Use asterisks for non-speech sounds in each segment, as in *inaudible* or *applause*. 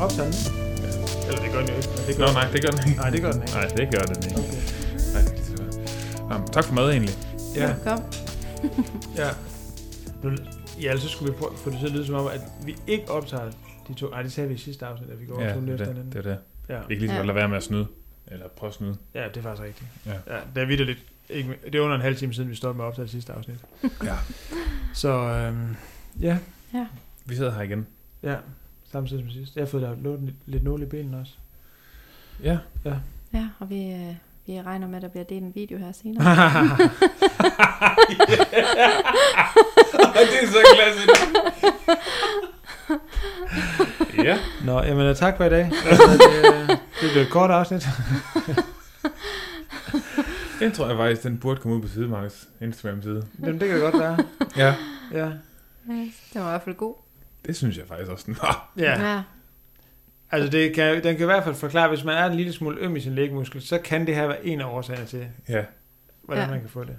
Optager den? Eller det gør den jo ikke. Det gør Nå, nej, det gør den ikke. Nej, det gør den ikke. Nej, det gør den ikke. Tak for mad egentlig. Ja, Kom. ja. Nu, ja, altså skulle vi prøve, få det til at lyde som om, at vi ikke optager de to. Nej, det sagde vi i sidste afsnit, at vi går Ja, ja, det, efter er det, hinanden. det er det. Ja. Vi kan lige så Ja. godt lade være med at snyde. Eller prøve at snyde. ja, det er faktisk rigtigt. Ja. Ja, det er vidderligt. Ikke, det er under en halv time siden, vi stoppede med at optage det sidste afsnit. Ja. Så øhm, ja, Vi sidder her igen. ja, samtidig som sidst. Jeg har fået der lånt lidt, lidt nål i benene også. Ja. Ja, og vi, øh, vi regner med, at der bliver delt en video her senere. *laughs* det er så klassisk. *laughs* ja. Nå, jamen øh, tak for i dag. *laughs* Altså, det, øh, det blev et kort afsnit. Jeg tror jeg faktisk, den burde komme ud på Sidemarkeds Instagram-side. Jamen, det kan godt være. Ja. Ja. Den var i hvert fald god. Det synes jeg faktisk også, den var. Ja, ja. Altså det kan, den kan i hvert fald forklare, hvis man er en lille smule øm i sin lægmuskel, så kan det her være en af årsagerne til, Ja. hvordan Ja. man kan få det.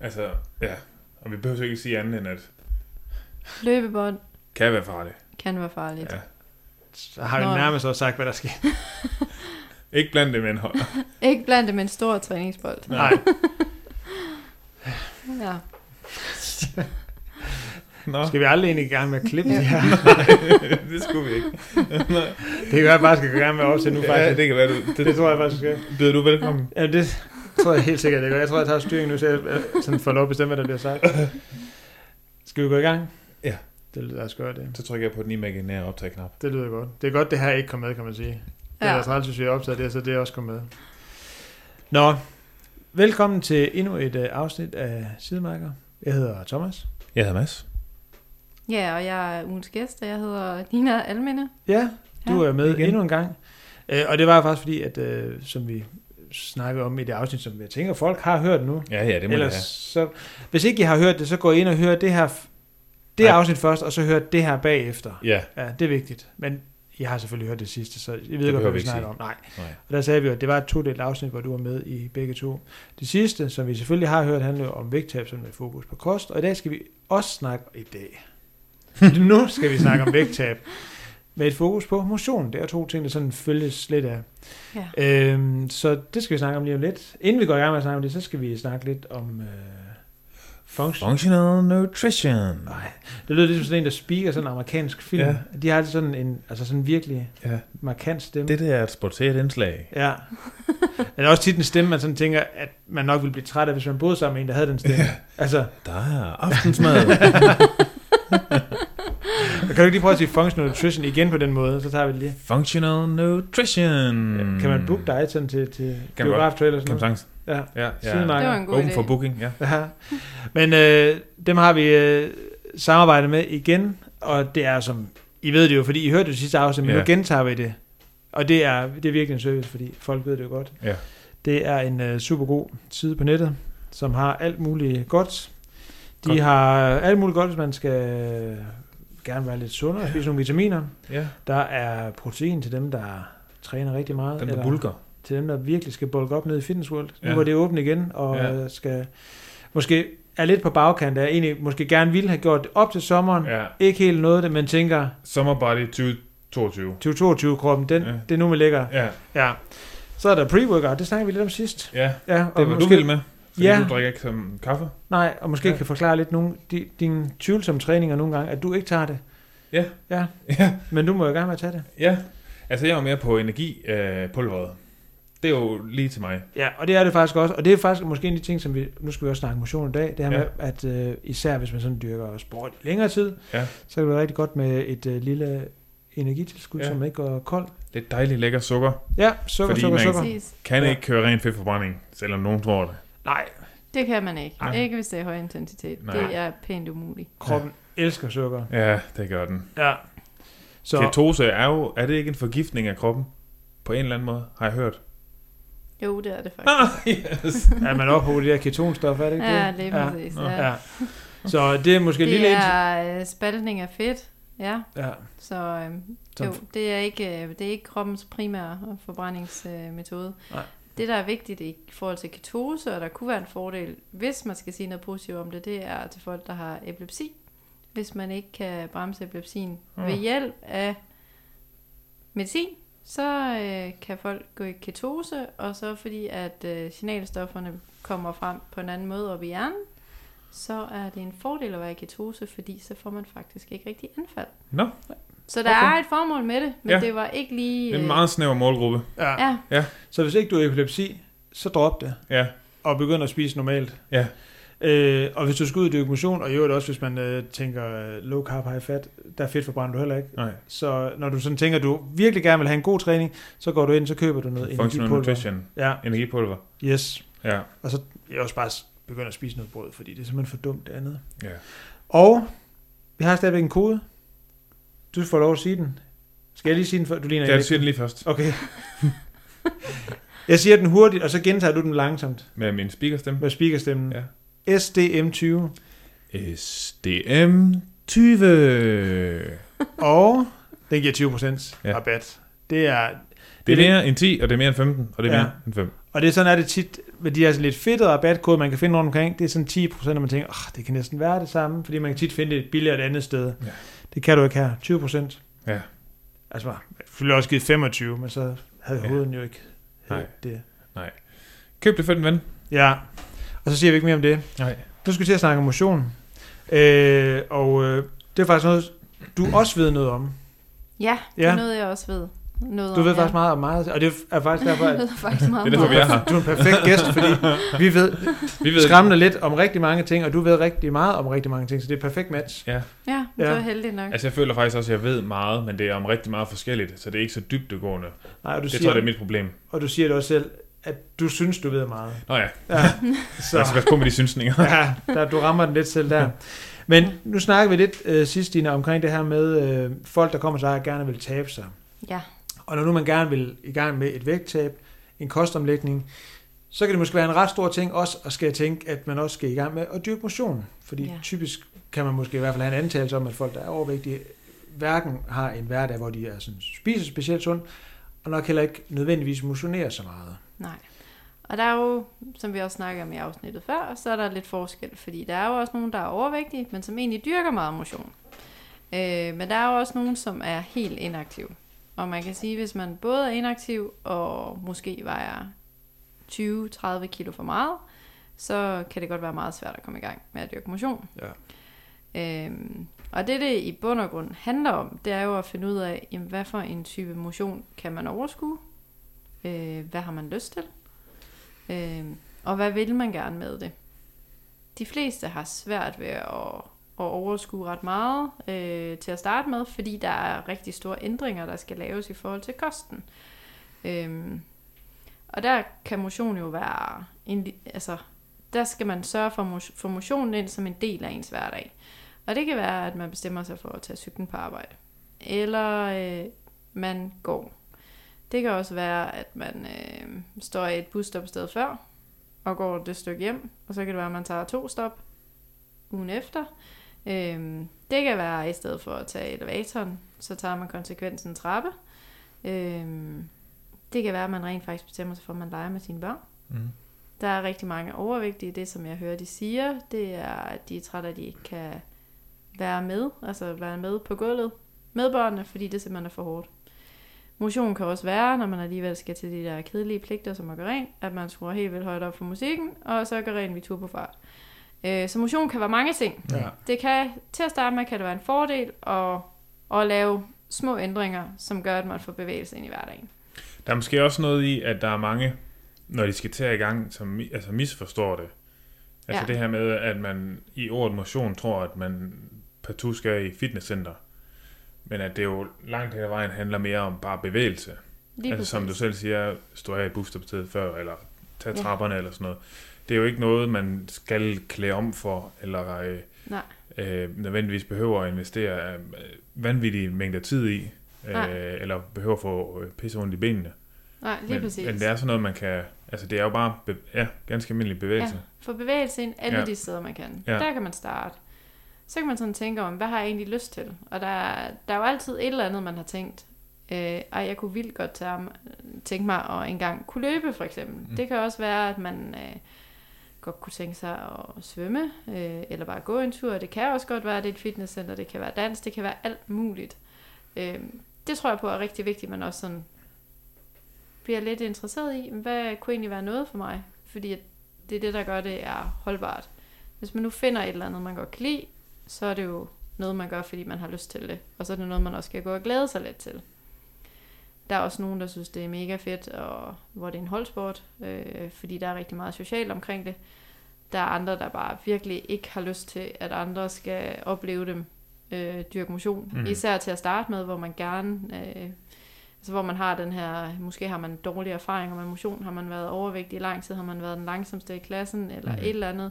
Altså, ja. Og vi behøver ikke sige andet end, at Løbebånd kan være farligt. kan være farligt. Ja. Så har vi Nå. nærmest også sagt, hvad der sker. *laughs* Ikke blandt det, men hold. *laughs* Ikke blandt det med en stor træningsbold. Nej. *laughs* Ja. Nå, Skal vi aldrig egentlig i gang med at klippe det her? det skulle vi ikke. *laughs* Det kan være, at jeg bare skal gå i gang med at optage nu, Ja, faktisk. det kan være, du, det, Det tror jeg faktisk, jeg skal. byder du velkommen. Ja, det tror jeg helt sikkert, det gør. Jeg tror, jeg tager styringen nu, så jeg øh, sådan får lov at bestemme, hvad der bliver sagt. Skal vi gå i gang? Ja. Det lyder, lad os gøre det. Så trykker jeg på den imaginære optag-knap. Det lyder godt. Det er godt, det her ikke kom med, kan man sige. Det er Ja. ja. træls, hvis vi har optaget det, så det er også kommet med. Nå, velkommen til endnu et uh, afsnit af Sidemarker. Jeg hedder Thomas. Jeg hedder Mads. Ja, og jeg er ugens gæst, og jeg hedder Nina Alminde. Ja, du Ja. er med Igen. Endnu en gang. Uh, og det var faktisk fordi, at uh, som vi snakkede om i det afsnit, som jeg tænker, folk har hørt nu. Ja, ja, det må Ellers, det så, hvis ikke I har hørt det, så gå ind og hør det her, det her Nej. afsnit først, og så hør det her bagefter. Ja, Ja, det er vigtigt. Men I har selvfølgelig hørt det sidste, så I ved Det godt, hvad vi snakker sige. om. Nej. nej. Og der sagde vi jo, at det var et to-delt afsnit, hvor du var med i begge to. Det sidste, som vi selvfølgelig har hørt, handler jo om vægttab, som med fokus på kost. Og i dag skal vi også snakke... I dag. Nu skal vi snakke om vægttab. Med et fokus på motion. Det er to ting, der sådan følges lidt af. Ja. Øhm, så det skal vi snakke om lige om lidt. Inden vi går i gang med at snakke om det, så skal vi snakke lidt om... Øh, function. Functional nutrition. Nej, det lyder ligesom sådan en, der speaker sådan en amerikansk film. Ja. De har altid sådan en altså sådan virkelig Ja, markant stemme. det der er et sporteret indslag. Ja. Men *laughs* det er også tit en stemme, man sådan tænker, at man nok ville blive træt af, hvis man boede sammen med en, der havde den stemme. Ja. Altså, Der er aftensmad. *laughs* kan du ikke lige prøve at sige functional nutrition igen på den måde, så tager vi det lige. Functional nutrition. Kan man booke dig sådan til, til Kan man biograftrailer og Kan sådan man noget? Ja. Ja, Sidemarker. Det var en god Open idé. for booking, ja. ja. Men øh, dem har vi øh, samarbejdet med igen, og det er som, I ved det jo, fordi I hørte det sidste afsnit, men Ja. nu gentager vi det. Og det er, det er virkelig en service, fordi folk ved det jo godt. Ja. Det er en øh, super god side på nettet, som har alt muligt godt. De Godt. har alt muligt godt, hvis man skal gerne være lidt sundere og spise nogle vitaminer. Ja, Der er protein til dem, der træner rigtig meget. dem der bulker. Til dem, der virkelig skal bulke op ned i Fitness World. Nu Ja. hvor det er åbent igen, og Ja. skal måske er lidt på bagkant, er egentlig måske gerne ville have gjort det op til sommeren. Ja. Ikke helt noget det, men tænker, Summer Body 2022. 2022-kroppen, den, Ja. det er nu, vi ligger. Ja, Ja. Så er der pre-workout, det snakker vi lidt om sidst. ja. Ja, Det var måske, du vild med. Fordi Ja. du drikker ikke som kaffe. Nej, og måske Ja. kan forklare lidt nogle, di, dine tvivlsomme træninger nogle gange, at du ikke tager det. Ja. Ja, *laughs* Ja, men du må jo gerne med at tage det. ja. Altså, jeg er jo mere på energi øh. Det er jo lige til mig. Ja, og det er det faktisk også. Og det er faktisk måske en af de ting, som vi... Nu skal vi også snakke motion i dag. Det her Ja. med, at øh, især hvis man sådan dyrker sport i længere tid, Ja. så kan det være rigtig godt med et øh, lille energitilskud, Ja. som ikke går kold. Lidt dejligt lækker sukker. Ja, sukker, Fordi sukker, man- sukker. Kan ikke køre ren fedtforbrænding, selvom nogen tror det. Nej, Det kan man ikke. Nej. Ikke hvis det er høj intensitet. Nej. Det er pænt umuligt. kroppen ja. elsker sukker. Ja, det gør den. Ja. Så Ketose er jo, er det ikke en forgiftning af kroppen? På en eller anden måde, har jeg hørt. Jo, det er det *laughs* faktisk. Ah, yes. Er man oppe på de der ketonstoffer, er det ikke Ja, det? det er præcis. Ja. Ja. Så det er måske Det lige lidt... er øh, spaltning af fedt. Ja, Ja. så øhm, jo, det er ikke, øh, det er ikke kroppens primære forbrændingsmetode. Nej. Det, der er vigtigt i forhold til ketose, og der kunne være en fordel, hvis man skal sige noget positivt om det, det er til folk, der har epilepsi. Hvis man ikke kan bremse epilepsien Mm. ved hjælp af medicin, så øh, kan folk gå i ketose, og så fordi at øh, signalstofferne kommer frem på en anden måde op i hjernen, så er det en fordel at være i ketose, fordi så får man faktisk ikke rigtig anfald. Nå, Så der Okay. er et formål med det, men Ja. ja. det var ikke lige... det er en øh, meget snæver målgruppe. ja. Ja, Så hvis ikke du har epilepsi, så drop det. Ja, Og begynd at spise normalt. ja. Øh, og hvis du skal ud og dyrke motion, og i øvrigt også hvis man øh, tænker øh, low carb, high fat, der er fedt forbrænder du heller ikke. Nej. Så når du sådan tænker, at du virkelig gerne vil have en god træning, så går du ind, så køber du noget Functional energipulver. nutrition. Ja, Energipulver. yes. Ja. Og så jeg også bare begynde at spise noget brød, fordi det er simpelthen for dumt det andet. Ja. Og vi har stadigvæk en kode. Du får lov at sige den. Skal jeg lige sige den før? Du ligner Ja, du siger den lige først. Okay. jeg siger den hurtigt, og så gentager du den langsomt Med min speakerstemme. med speakerstemmen. Ja. SDM20. SDM 20. Og den giver 20% Ja. rabat. Det er, Det er det- mere end 10, og det er mere end 15, og det er Ja. mere end 5. og det er sådan, er det tit med de her sådan lidt fedtede rabatkoder, man kan finde rundt omkring. Det er sådan 10%, og man tænker, oh, det kan næsten være det samme, fordi man kan tit finde det billigere et andet sted. Ja. Det kan du ikke her. 20%. Ja. Altså, jeg skulle også givet 25, men så havde Ja. hovedet jo ikke Nej. det. Køb det for den ven. Ja, og så siger vi ikke mere om det. Nej. Nu skal vi til at snakke om motion. Øh, og øh, det er faktisk noget, du også ved noget om. ja det Ja. er noget, jeg også ved. Noget Du om, ved ja. faktisk meget om meget, og det er faktisk derfor, at *laughs* ved faktisk meget Det er derfor, om vi er her. du er en perfekt gæst, fordi vi ved *laughs* Vi ved skræmmende lidt om rigtig mange ting, og du ved rigtig meget om rigtig mange ting, så det er et perfekt match. Ja. Ja, Ja. det var heldigt nok. Altså, jeg føler faktisk også, at jeg ved meget, men det er om rigtig meget forskelligt, så det er ikke så dybdegående. Nej, og du Det siger, tror jeg, det er mit problem. og du siger det også selv, at du synes, du ved meget. Nå ja, Ja, *laughs* så jeg skal passe på med de synsninger. ja, der, du rammer den lidt selv der. Men nu snakker vi lidt øh, sidst, Dina, omkring det her med øh, folk, der kommer sig og gerne vil tabe sig. Ja, Og når nu man gerne vil i gang med et vægttab, en kostomlægning, så kan det måske være en ret stor ting også at skal tænke, at man også skal i gang med at dyrke motion. Fordi ja. Ja. typisk kan man måske i hvert fald have en antagelse om, at folk, der er overvægtige, hverken har en hverdag, hvor de er sådan, spiser specielt sundt, og nok heller ikke nødvendigvis motionerer så meget. nej. Og der er jo, som vi også snakkede om i afsnittet før, så er der lidt forskel, fordi der er jo også nogen, der er overvægtige, men som egentlig dyrker meget motion. Øh, men der er jo også nogen, som er helt inaktive. Og man kan sige, hvis man både er inaktiv og måske vejer 20-30 kilo for meget, så kan det godt være meget svært at komme i gang med at dyrke motion. Ja. Øhm, og det, det i bund og grund handler om, det er jo at finde ud af, jamen, hvad for en type motion kan man overskue? Øh, hvad har man lyst til? Øh, og hvad vil man gerne med det? De fleste har svært ved at, at overskue ret meget øh, til at starte med, fordi der er rigtig store ændringer, der skal laves i forhold til kosten. Øhm, og der kan motion jo være, en, altså, der skal man sørge for, for motionen ind som en del af ens hverdag. Og det kan være, at man bestemmer sig for at tage cyklen på arbejde. Eller øh, man går. Det kan også være, at man øh, står i et busstopsted før, og går det stykke hjem. Og så kan det være, at man tager to stop ugen efter. Øh, det kan være, at i stedet for at tage elevatoren, så tager man konsekvensen trappe. Øh, det kan være, at man rent faktisk bestemmer sig for, at man leger med sine børn. Mm. Der er rigtig mange overvægtige. Det, som jeg hører, de siger, det er, at de er trætte, at de ikke kan være med, altså være med på gulvet med børnene, fordi det simpelthen er for hårdt. Motion kan også være, når man alligevel skal til de der kedelige pligter, som at gøre rent, at man skruer helt vildt højt op for musikken, og så gør rent vi tur på fart. Øh, så motion kan være mange ting. Ja. Det kan, til at starte med, kan det være en fordel at, at lave små ændringer, som gør, at man får bevægelse ind i hverdagen. Der er måske også noget i, at der er mange, når de skal til at i gang, som altså misforstår det. Altså Ja. det her med, at man i ordet motion tror, at man partout skal i fitnesscenter. Men at det jo langt hen ad vejen handler mere om bare bevægelse. Lige altså som du præcis. selv siger, stå her i busstopstedet før, eller tage Ja. trapperne eller sådan noget. Det er jo ikke noget, man skal klæde om for, eller øh, Nej. øh, nødvendigvis behøver at investere øh, vanvittige mængder tid i, Nej. øh, eller behøver at få øh, pisse ondt i benene. Nej, lige men, præcis. men det er sådan noget, man kan Altså, det er jo bare ja, ganske almindelig bevægelse. Ja, få bevægelse ind alle Ja. de steder, man kan. Ja. Der kan man starte. Så kan man sådan tænke om, hvad har jeg egentlig lyst til? Og der, der er jo altid et eller andet, man har tænkt. Øh, ej, jeg kunne vildt godt tage, tænke mig at engang kunne løbe, for eksempel. Mm. Det kan også være, at man øh, godt kunne tænke sig at svømme, øh, eller bare gå en tur. Det kan også godt være, at det er et fitnesscenter, det kan være dans, det kan være alt muligt. Øh, det tror jeg på er rigtig vigtigt, at man også sådan bliver lidt interesseret i, hvad kunne egentlig være noget for mig? Fordi at det er det, der gør det er holdbart. Hvis man nu finder et eller andet, man godt kan lide, så er det jo noget, man gør, fordi man har lyst til det. Og så er det noget, man også skal gå og glæde sig lidt til. Der er også nogen, der synes, det er mega fedt, og hvor det er en holdsport, øh, fordi der er rigtig meget socialt omkring det. Der er andre, der bare virkelig ikke har lyst til, at andre skal opleve dem øh, dyrke motion. Mm. Især til at starte med, hvor man gerne... Øh, altså hvor man har den her... Måske har man dårlige erfaringer med motion. Har man været overvægtig i lang tid? Har man været den langsomste i klassen? Eller mm. et eller andet?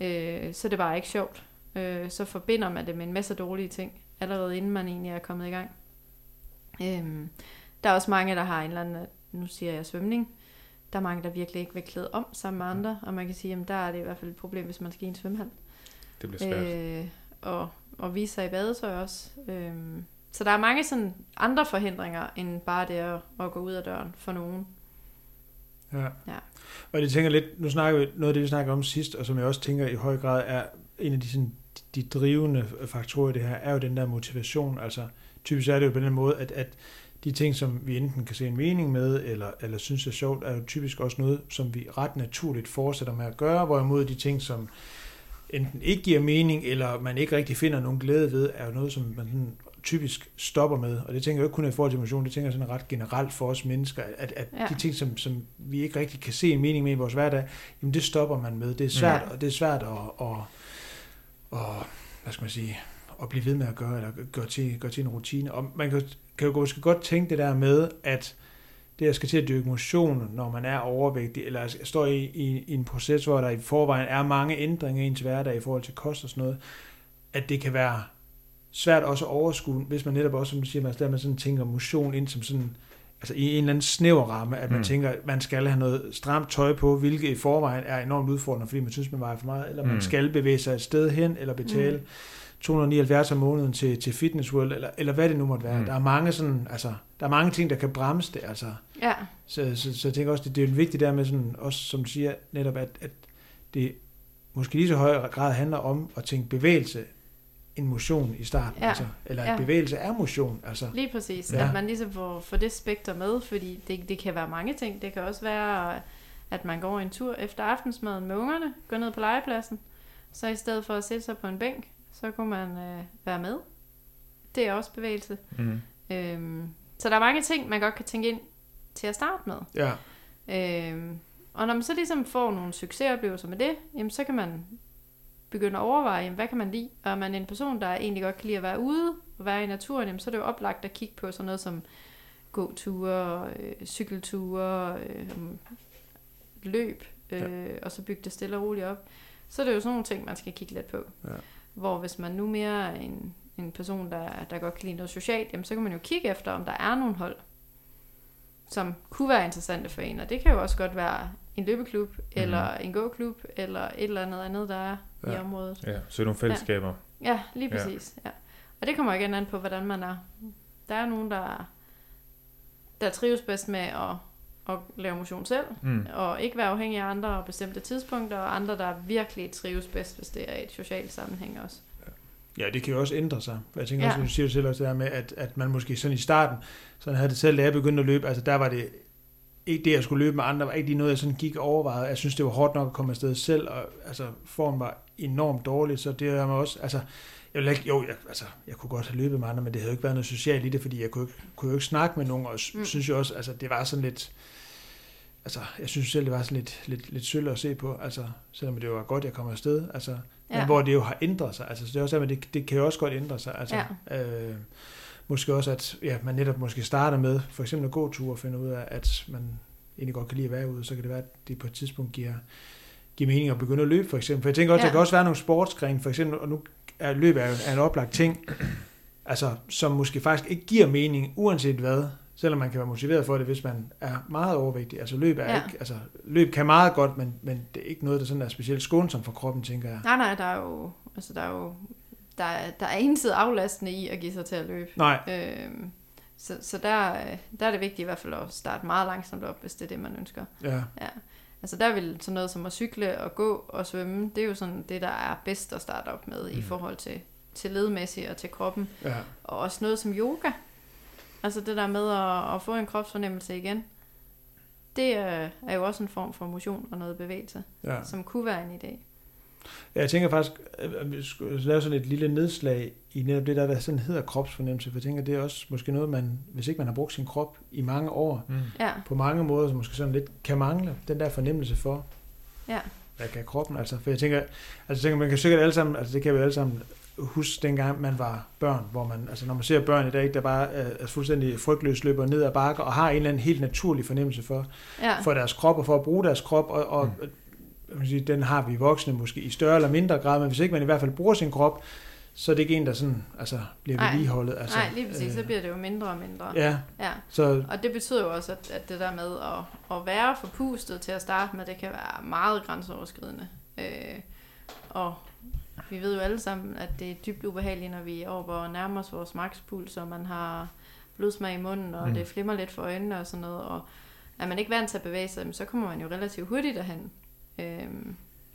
Øh, så er det bare ikke sjovt. Øh, så forbinder man det med en masse dårlige ting, allerede inden man egentlig er kommet i gang. Øhm, der er også mange, der har en eller anden, nu siger jeg svømning, der er mange, der virkelig ikke vil klæde om sammen med andre, og man kan sige, at der er det i hvert fald et problem, hvis man skal i en svømmehal. Det bliver svært. Øh, og, og vise sig i badetøj også. Øhm, så der er mange sådan andre forhindringer, end bare det at, at gå ud af døren for nogen. Ja. Ja. Og det tænker lidt, nu snakker vi noget af det, vi snakker om sidst, og som jeg også tænker i høj grad er en af de, sådan, de drivende faktorer i det her, er jo den der motivation. Altså typisk er det jo på den måde, at, at de ting, som vi enten kan se en mening med, eller, eller synes er sjovt, er jo typisk også noget, som vi ret naturligt fortsætter med at gøre, hvorimod de ting, som enten ikke giver mening, eller man ikke rigtig finder nogen glæde ved, er jo noget, som man sådan typisk stopper med. Og det tænker jeg ikke kun i forhold til emotion, det tænker jeg sådan ret generelt for os mennesker, at, at ja. De ting, som, som vi ikke rigtig kan se en mening med i vores hverdag, jamen det stopper man med. Det er svært, Ja. og det er svært at, at, at, hvad skal man sige, at blive ved med at gøre, eller gøre til, gøre til en rutine. Og man kan, kan jo måske godt tænke det der med, at det at skal til at dyrke motion, når man er overvægtig, eller står i, i, i en proces, hvor der i forvejen er mange ændringer i ens hverdag i forhold til kost og sådan noget, at det kan være svært også at overskue, hvis man netop også, som du siger, man, der man sådan tænker motion ind som sådan, altså i en eller anden snæver ramme, at man Mm. tænker, at man skal have noget stramt tøj på, hvilket i forvejen er enormt udfordrende, fordi man synes, man vejer for meget, eller man Mm. skal bevæge sig et sted hen, eller betale Mm. 279 om måneden til, til Fitness World, eller, eller hvad det nu måtte være. Mm. Der er mange sådan, altså, der er mange ting, der kan bremse det, altså. Ja, Så, så, så jeg tænker også, det, det er jo vigtigt der med sådan, også som du siger, netop at, at det måske lige så høj grad handler om at tænke bevægelse end motion i starten. Ja. Altså, eller at Ja. bevægelse er motion. Altså. lige præcis. Ja. At man ligesom får, får det spekter med, fordi det, det kan være mange ting. Det kan også være, at man går en tur efter aftensmaden med ungerne, går ned på legepladsen, så i stedet for at sætte sig på en bænk, så kunne man øh, være med. Det er også bevægelse. Mm. Øhm, så der er mange ting, man godt kan tænke ind til at starte med. Ja. Øhm, og når man så ligesom får nogle succesoplevelser med det, jamen så kan man begynde at overveje, jamen, hvad kan man lide? Og er man en person, der egentlig godt kan lide at være ude og være i naturen, jamen, så er det jo oplagt at kigge på sådan noget som gåture, øh, cykelture, øh, løb, øh, og så bygge det stille og roligt op. Så er det jo sådan nogle ting, man skal kigge lidt på. Ja. Hvor hvis man nu mere er en, en person, der, der godt kan lide noget socialt, jamen, så kan man jo kigge efter, om der er nogle hold, som kunne være interessante for en. Og det kan jo også godt være en løbeklub, mm. eller en gåklub, eller et eller andet andet, der er ja. i Ja. området. Ja, så nogle fællesskaber. Ja, lige Ja. præcis. Ja. Og det kommer igen an på, hvordan man er. Der er nogen, der, der trives bedst med at, at lave motion selv, Mm. og ikke være afhængig af andre og bestemte tidspunkter, og andre, der virkelig trives bedst, hvis det er i et socialt sammenhæng også. Ja, det kan jo også ændre sig. Jeg tænker Ja. også, du siger det selv også det der med, at, at man måske sådan i starten, sådan havde det selv, da jeg begyndte at løbe, altså der var det ikke det, jeg skulle løbe med andre, var ikke lige noget, jeg sådan gik og overvejede. Jeg synes, det var hårdt nok at komme afsted selv, og altså, formen var enormt dårlig, så det er mig også, altså, jeg ville ikke, jo, jeg, altså, jeg kunne godt have løbet med andre, men det havde jo ikke været noget socialt i det, fordi jeg kunne, ikke, kunne jo ikke snakke med nogen, og. Mm. synes jo også, altså, det var sådan lidt, altså, jeg synes selv, det var sådan lidt, lidt, lidt sølle at se på, altså, selvom det var godt, jeg kom afsted, altså, ja. Men hvor det jo har ændret sig, altså, så det er også men det, det kan jo også godt ændre sig, altså, ja. øh, måske også, at ja, man netop måske starter med, for eksempel at gå tur og finde ud af, at man egentlig godt kan lide at være ude, så kan det være, at det på et tidspunkt giver, giver mening at begynde at løbe, for eksempel. For jeg tænker også, ja. Der kan også være nogle sportsgrene, for eksempel, og nu er løb er, er en oplagt ting, altså, som måske faktisk ikke giver mening, uanset hvad, selvom man kan være motiveret for det, hvis man er meget overvægtig. Altså løb, er Ja. ikke, altså, løb kan meget godt, men, men det er ikke noget, der sådan er specielt skånsomt for kroppen, tænker jeg. Nej, nej, der er jo, altså der er jo, der er, der er intet aflastende i at give sig til at løbe. Nej, Øhm, så, så der, øh, der er det vigtigt i hvert fald at starte meget langsomt op, hvis det er det, man ønsker. ja, Ja. Altså der vil sådan noget som at cykle og gå og svømme, det er jo sådan det, der er bedst at starte op med mm. i forhold til, til ledmæssigt og til kroppen. ja, Og også noget som yoga. Altså det der med at, at få en kropsfornemmelse igen. Det er, er jo også en form for motion og noget bevægelse, ja. ja. som kunne være en idé. Ja, Jeg tænker faktisk, at vi skulle lave sådan et lille nedslag i netop det der, der sådan hedder kropsfornemmelse, for jeg tænker, det er også måske noget, man, hvis ikke man har brugt sin krop i mange år, Mm. Ja, på mange måder, så måske sådan lidt kan mangle den der fornemmelse for, ja, hvad kan kroppen, altså, for jeg tænker, altså jeg tænker, man kan sikkert alle sammen, altså det kan vi alle sammen huske dengang man var børn, hvor man, altså når man ser børn i dag, der bare er, er fuldstændig frygtløst løber ned ad bakker, og har en eller anden helt naturlig fornemmelse for, ja, for deres krop og for at bruge deres krop, og, og Mm. man sige, den har vi voksne måske i større eller mindre grad, men hvis ikke man i hvert fald bruger sin krop, så er det ikke en, der sådan, altså, bliver Nej. vedligeholdet. Altså, Nej, lige præcis, så øh, bliver det jo mindre og mindre. Ja, ja. så Og det betyder jo også, at, at det der med at, at være forpustet til at starte med, det kan være meget grænseoverskridende. Øh, og vi ved jo alle sammen, at det er dybt ubehageligt, når vi er over og nærmer os vores makspuls, og man har blodsmag i munden, og Mm. det flimmer lidt for øjnene og sådan noget. Og er man ikke vant til at bevæge sig, så kommer man jo relativt hurtigt derhen. Øh,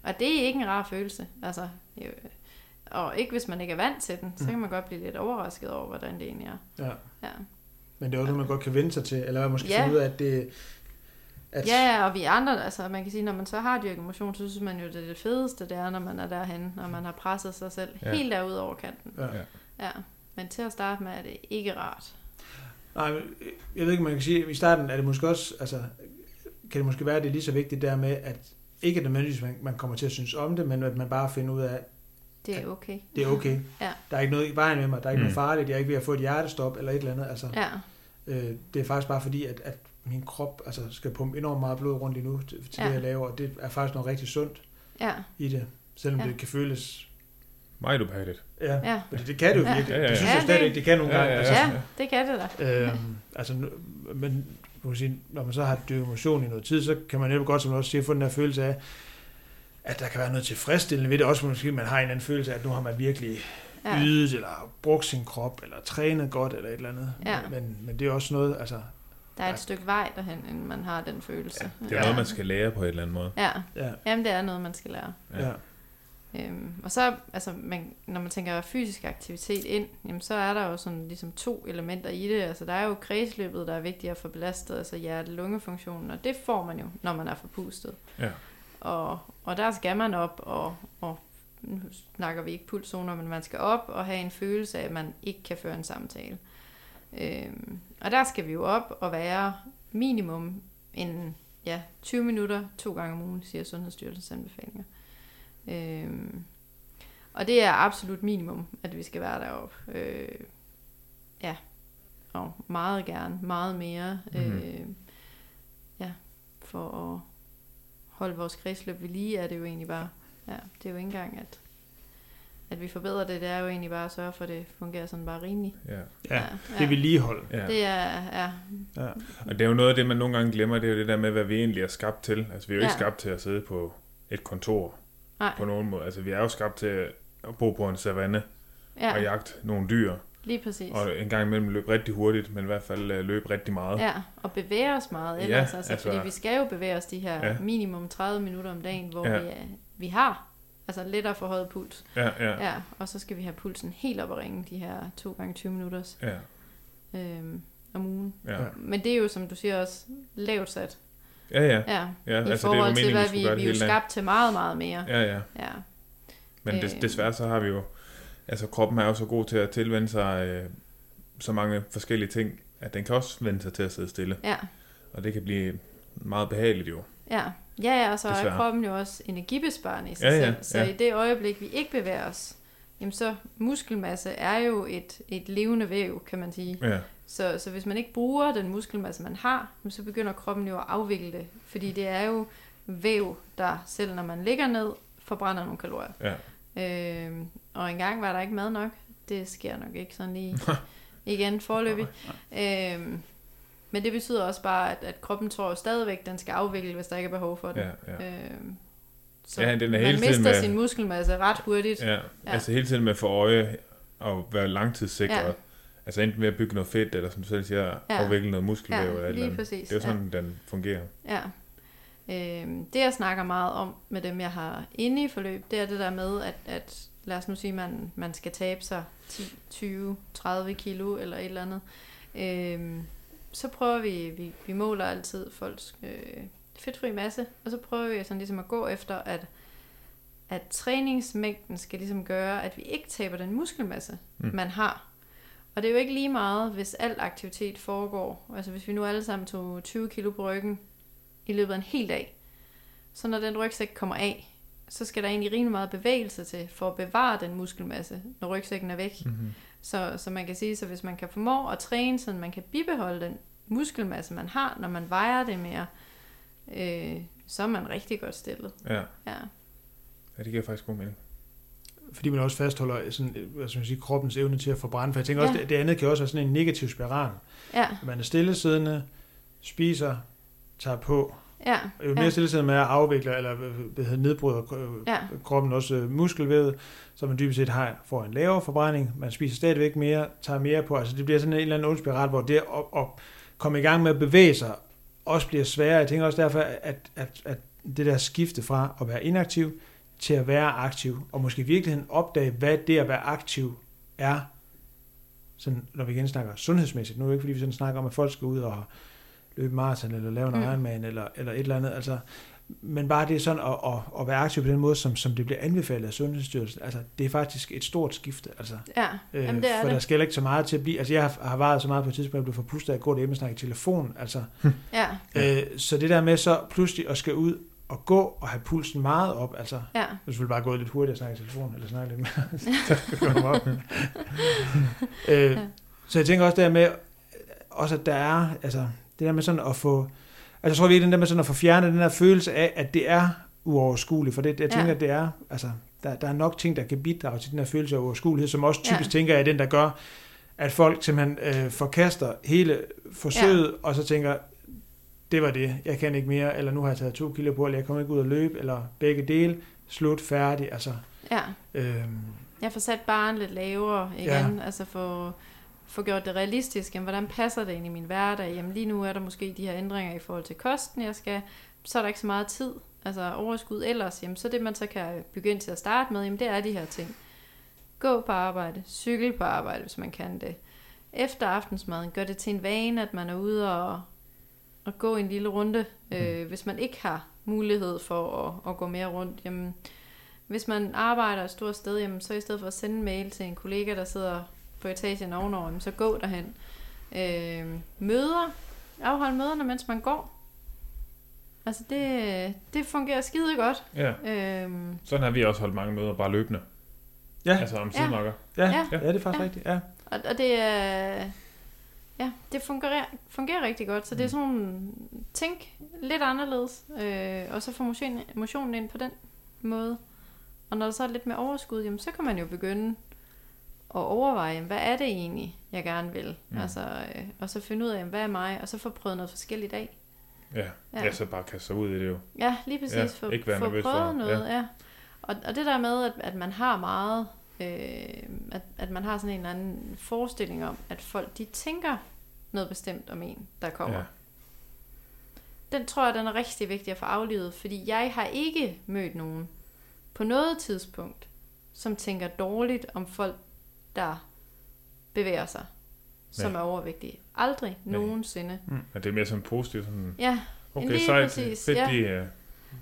og det er ikke en rar følelse. Altså, jo, og ikke hvis man ikke er vant til den, så Mm. kan man godt blive lidt overrasket over, hvordan det egentlig er. ja. Ja. Men det er også noget, man godt kan vende sig til, eller måske Ja. finde ud af, at det... At, Ja, ja, og vi andre, altså man kan sige, når man så har dyrket motion, så synes man jo, det er det fedeste, det er, når man er derhen, når man har presset sig selv Ja. helt derud over kanten. Ja. Ja. Men til at starte med er det ikke rart. Nej, men jeg ved ikke, man kan sige, at i starten er det måske også, altså, kan det måske være, at det er lige så vigtigt der med, at ikke nødvendigvis, man, man kommer til at synes om det, men at man bare finder ud af, Det er okay. det er okay. *laughs* Ja. Der er ikke noget i vejen med mig, der er ikke. Mm. noget farligt, jeg er ikke ved at få et hjertestop eller et eller andet. Altså, Ja, øh, det er faktisk bare fordi, at, at min krop altså, skal pumpe enormt meget blod rundt lige nu til, til Ja. det, jeg laver, og det er faktisk noget rigtig sundt ja, i det, selvom Ja. det kan føles... Meget ubehageligt. Ja, ja. fordi det kan det jo Ja. virkelig. Ja, ja, Det ja. synes Ja, jeg stadig det- ikke, det kan nogle Ja, gange. ja, Altså, Ja, det kan det da. Øhm, altså, nu- men man kan sige, når man så har dyrket motion i noget tid, så kan man netop godt, som du også siger, få den der følelse af, at der kan være noget tilfredsstillende ved det. Også måske, man har en anden følelse af, at nu har man virkelig ja. Ja, ydet, eller brugt sin krop, eller trænet godt, eller et eller andet. Ja. Men, men det er også noget, altså, der er et stykke vej derhen, inden man har den følelse. Det er Ja. noget, man skal lære på en eller anden måde. Ja, ja, jamen det er noget, man skal lære. ja. ja. Øhm, og så, altså, man, når man tænker fysisk aktivitet ind, jamen, så er der jo sådan ligesom to elementer i det. Altså, der er jo kredsløbet, der er vigtigt at få belastet, altså hjerte-lungefunktionen, og det får man jo, når man er forpustet. Ja. Og, og der skal man op, og, og nu snakker vi ikke pulszoner, men man skal op og have en følelse af, at man ikke kan føre en samtale. Øhm, og der skal vi jo op og være minimum en ja, 20 minutter to gange om ugen, siger Sundhedsstyrelsens anbefalinger. Øhm, og det er absolut minimum, at vi skal være deroppe. Øh, ja, og meget gerne, meget mere. Mhm. Øh, ja, for at holde vores kredsløb ved lige, er det jo egentlig bare, ja, det er jo ikke engang, at, at vi forbedrer det, det er jo egentlig bare at sørge for, at det fungerer sådan bare rimeligt. Ja. ja. Det er vedligehold. ja. Det er, ja, Ja. Og det er jo noget af det, man nogle gange glemmer, det er jo det der med, hvad vi egentlig er skabt til. Altså, vi er jo ikke Ja. skabt til at sidde på et kontor nej, på nogen måde. Altså, vi er jo skabt til at bo på en savanne ja. og ja, jagte nogle dyr. lige præcis. Og en gang imellem løbe rigtig hurtigt, men i hvert fald øh, løbe rigtig meget. Ja, og bevæge os meget Ja, ellers, altså, altså- altså, fordi vi skal jo bevæge os de her Ja. ja. minimum 30 minutter om dagen, hvor Ja. ja. vi, er, vi har altså lettere forhøjet puls. Ja, ja, Ja. og så skal vi have pulsen helt op at ringe de her 2 gange 20 minutters ja, øhm, om ugen. ja. Men det er jo, som du siger også, lavt sat. Ja, ja. Ja, ja i altså, det er jo forhold til, meningen, vi hvad vi, vi det er jo skabt til meget, meget mere. Ja, ja. Ja, Men des, Øh. desværre så har vi jo... Altså, kroppen er jo så god til at tilvende sig øh, så mange forskellige ting, at den kan også vende sig til at sidde stille. ja, Og det kan blive meget behageligt jo. ja. Ja, ja, og så er Desværre. kroppen jo også energibesparende i sig Ja, ja, selv. Så ja. i det øjeblik, vi ikke bevæger os, jamen så muskelmasse er jo et, et levende væv, kan man sige. Ja, Så, så hvis man ikke bruger den muskelmasse, man har, så begynder kroppen jo at afvikle det. Fordi det er jo væv, der selv når man ligger ned, forbrænder nogle kalorier. ja. Øhm, og engang var der ikke mad nok. Det sker nok ikke sådan lige *laughs* igen forløbig. Øhm, men det betyder også bare, at, at kroppen tror jo stadigvæk, at den skal afvikle, hvis der ikke er behov for det. Ja, ja. Øh, så Ja, den er man hele tiden mister med- sin muskelmasse ret hurtigt. Ja, ja, altså hele tiden med for øje og være langtidssikret. Ja. Altså enten ved at bygge noget fedt, eller som du selv siger, Ja. afvikle noget muskelvæv. Ja, eller lige præcis. Det er jo sådan, ja. den fungerer. Ja. Øhm, det jeg snakker meget om med dem, jeg har inde i forløb, det er det der med, at, at lad os nu sige, man, man skal tabe sig 10, 20, 30 kilo eller et eller andet. Øhm, så prøver vi, vi, vi måler altid folks øh, fedtfri masse, og så prøver vi sådan ligesom at gå efter, at, at træningsmængden skal ligesom gøre, at vi ikke taber den muskelmasse, mm. Man har. Og det er jo ikke lige meget, hvis al aktivitet foregår. Altså hvis vi nu alle sammen tog 20 kilo på ryggen i løbet af en hel dag, så når den rygsæk kommer af, så skal der egentlig rimelig meget bevægelse til for at bevare den muskelmasse, når rygsækken er væk. Mm-hmm. Så, så man kan sige, så hvis man kan formå at træne, så man kan bibeholde den muskelmasse, man har, når man vejer det mere, øh, så er man rigtig godt stillet. Ja. Ja, ja, det giver faktisk god mening. Fordi man også fastholder sådan, øh, hvad skal man sige, kroppens evne til at forbrænde. For jeg tænker Ja. også, det, det andet kan også være sådan en negativ spiral. ja, Man er stillesiddende, spiser, tager på. Ja, Jo mere Ja. stillesiddende man er, afvikler eller hvad nedbryder øh, ja, kroppen også øh, muskelvævet, så man dybest set har, får en lavere forbrænding, man spiser stadigvæk mere, tager mere på, altså det bliver sådan en eller anden ond spiral, hvor det at, at komme i gang med at bevæge sig, også bliver sværere. Jeg tænker også derfor, at, at, at det der skifte fra at være inaktiv til at være aktiv, og måske i virkeligheden opdage, hvad det at være aktiv er, sådan, når vi igen snakker sundhedsmæssigt. Nu er det ikke, fordi vi sådan snakker om, at folk skal ud og løbe maraton, eller lave en Mm. Ironman, eller, eller et eller andet. Altså, men bare det er sådan at, at, at være aktiv på den måde, som, som det bliver anbefalet af Sundhedsstyrelsen, altså det er faktisk et stort skifte. Altså, ja. øh, Jamen, det er for det. der skal ikke så meget til at blive, altså jeg har, har været så meget på et tidspunkt, at jeg blev forpustet af at gå derhjemme og snakke i telefon, altså, Ja, øh, så det der med så pludselig at skal ud og gå og have pulsen meget op, altså, ja, jeg er selvfølgelig bare gået lidt hurtigt at snakke i telefon, eller snakke lidt mere, *laughs* så komme op. øh, så jeg tænker også der med, også at der er, altså, det der med sådan at få, altså jeg tror virkelig, den der med sådan at få fjernet den der følelse af, at det er uoverskueligt, for det, jeg tænker, Ja. at det er, altså, der, der er nok ting, der kan bidrage til den her følelse af uoverskuelighed, som også typisk Ja. tænker jeg er den, der gør, at folk simpelthen øh, forkaster hele forsøget, ja. og så tænker, det var det, jeg kan ikke mere, eller nu har jeg taget to kilo på, eller jeg kommer ikke ud at løbe, eller begge dele, slut, færdig, altså, ja. øhm, Jeg får sat barn lidt lavere igen, ja. altså få, få gjort det realistisk. Jamen, hvordan passer det ind i min hverdag? Jamen lige nu er der måske de her ændringer i forhold til kosten, jeg skal. Så er der ikke så meget tid, altså overskud ellers. Jamen, så det man så kan begynde til at starte med, jamen det er de her ting. Gå på arbejde, cykel på arbejde, hvis man kan det. Efter aftensmaden, gør det til en vane, at man er ude og, og gå en lille runde. Øh, hvis man ikke har mulighed for at, at gå mere rundt, jamen hvis man arbejder et stort sted, jamen, så i stedet for at sende en mail til en kollega, der sidder på etagen ovenover, så gå derhen. Øh, møder. Afhold møderne, mens man går. Altså det, det fungerer skide godt. Ja, Øh, sådan har vi også holdt mange møder, bare løbende. ja, Altså om Ja. sidenokker. ja, ja. ja, ja, det er faktisk Ja. rigtigt, ja. og, og det er... Ja, det fungerer, fungerer rigtig godt. Så det er sådan nogle tænk lidt anderledes. Øh, og så få motion, motionen ind på den måde. Og når der så er lidt mere overskud, jamen, så kan man jo begynde at overveje, hvad er det egentlig, jeg gerne vil? Mm. Altså, øh, og så finde ud af, hvad er mig? Og så få prøvet noget forskelligt af. Ja. Ja. ja. så bare kaste sig ud i det jo. Ja, lige præcis. Ja, få, ikke være for prøvet det. noget, ja. ja. Og, og det der med, at, at man har meget, øh, at, at man har sådan en eller anden forestilling om, at folk, de tænker noget bestemt om en, der kommer. Ja. Den tror jeg, den er rigtig vigtig at få aflivet, fordi jeg har ikke mødt nogen på noget tidspunkt, som tænker dårligt om folk, der bevæger sig, som Nej. er overvægtige. Aldrig Nej. nogensinde. Men det er mere sådan positivt, sådan, Ja, okay, Lige sejt, præcis, fedt, ja. de, øh,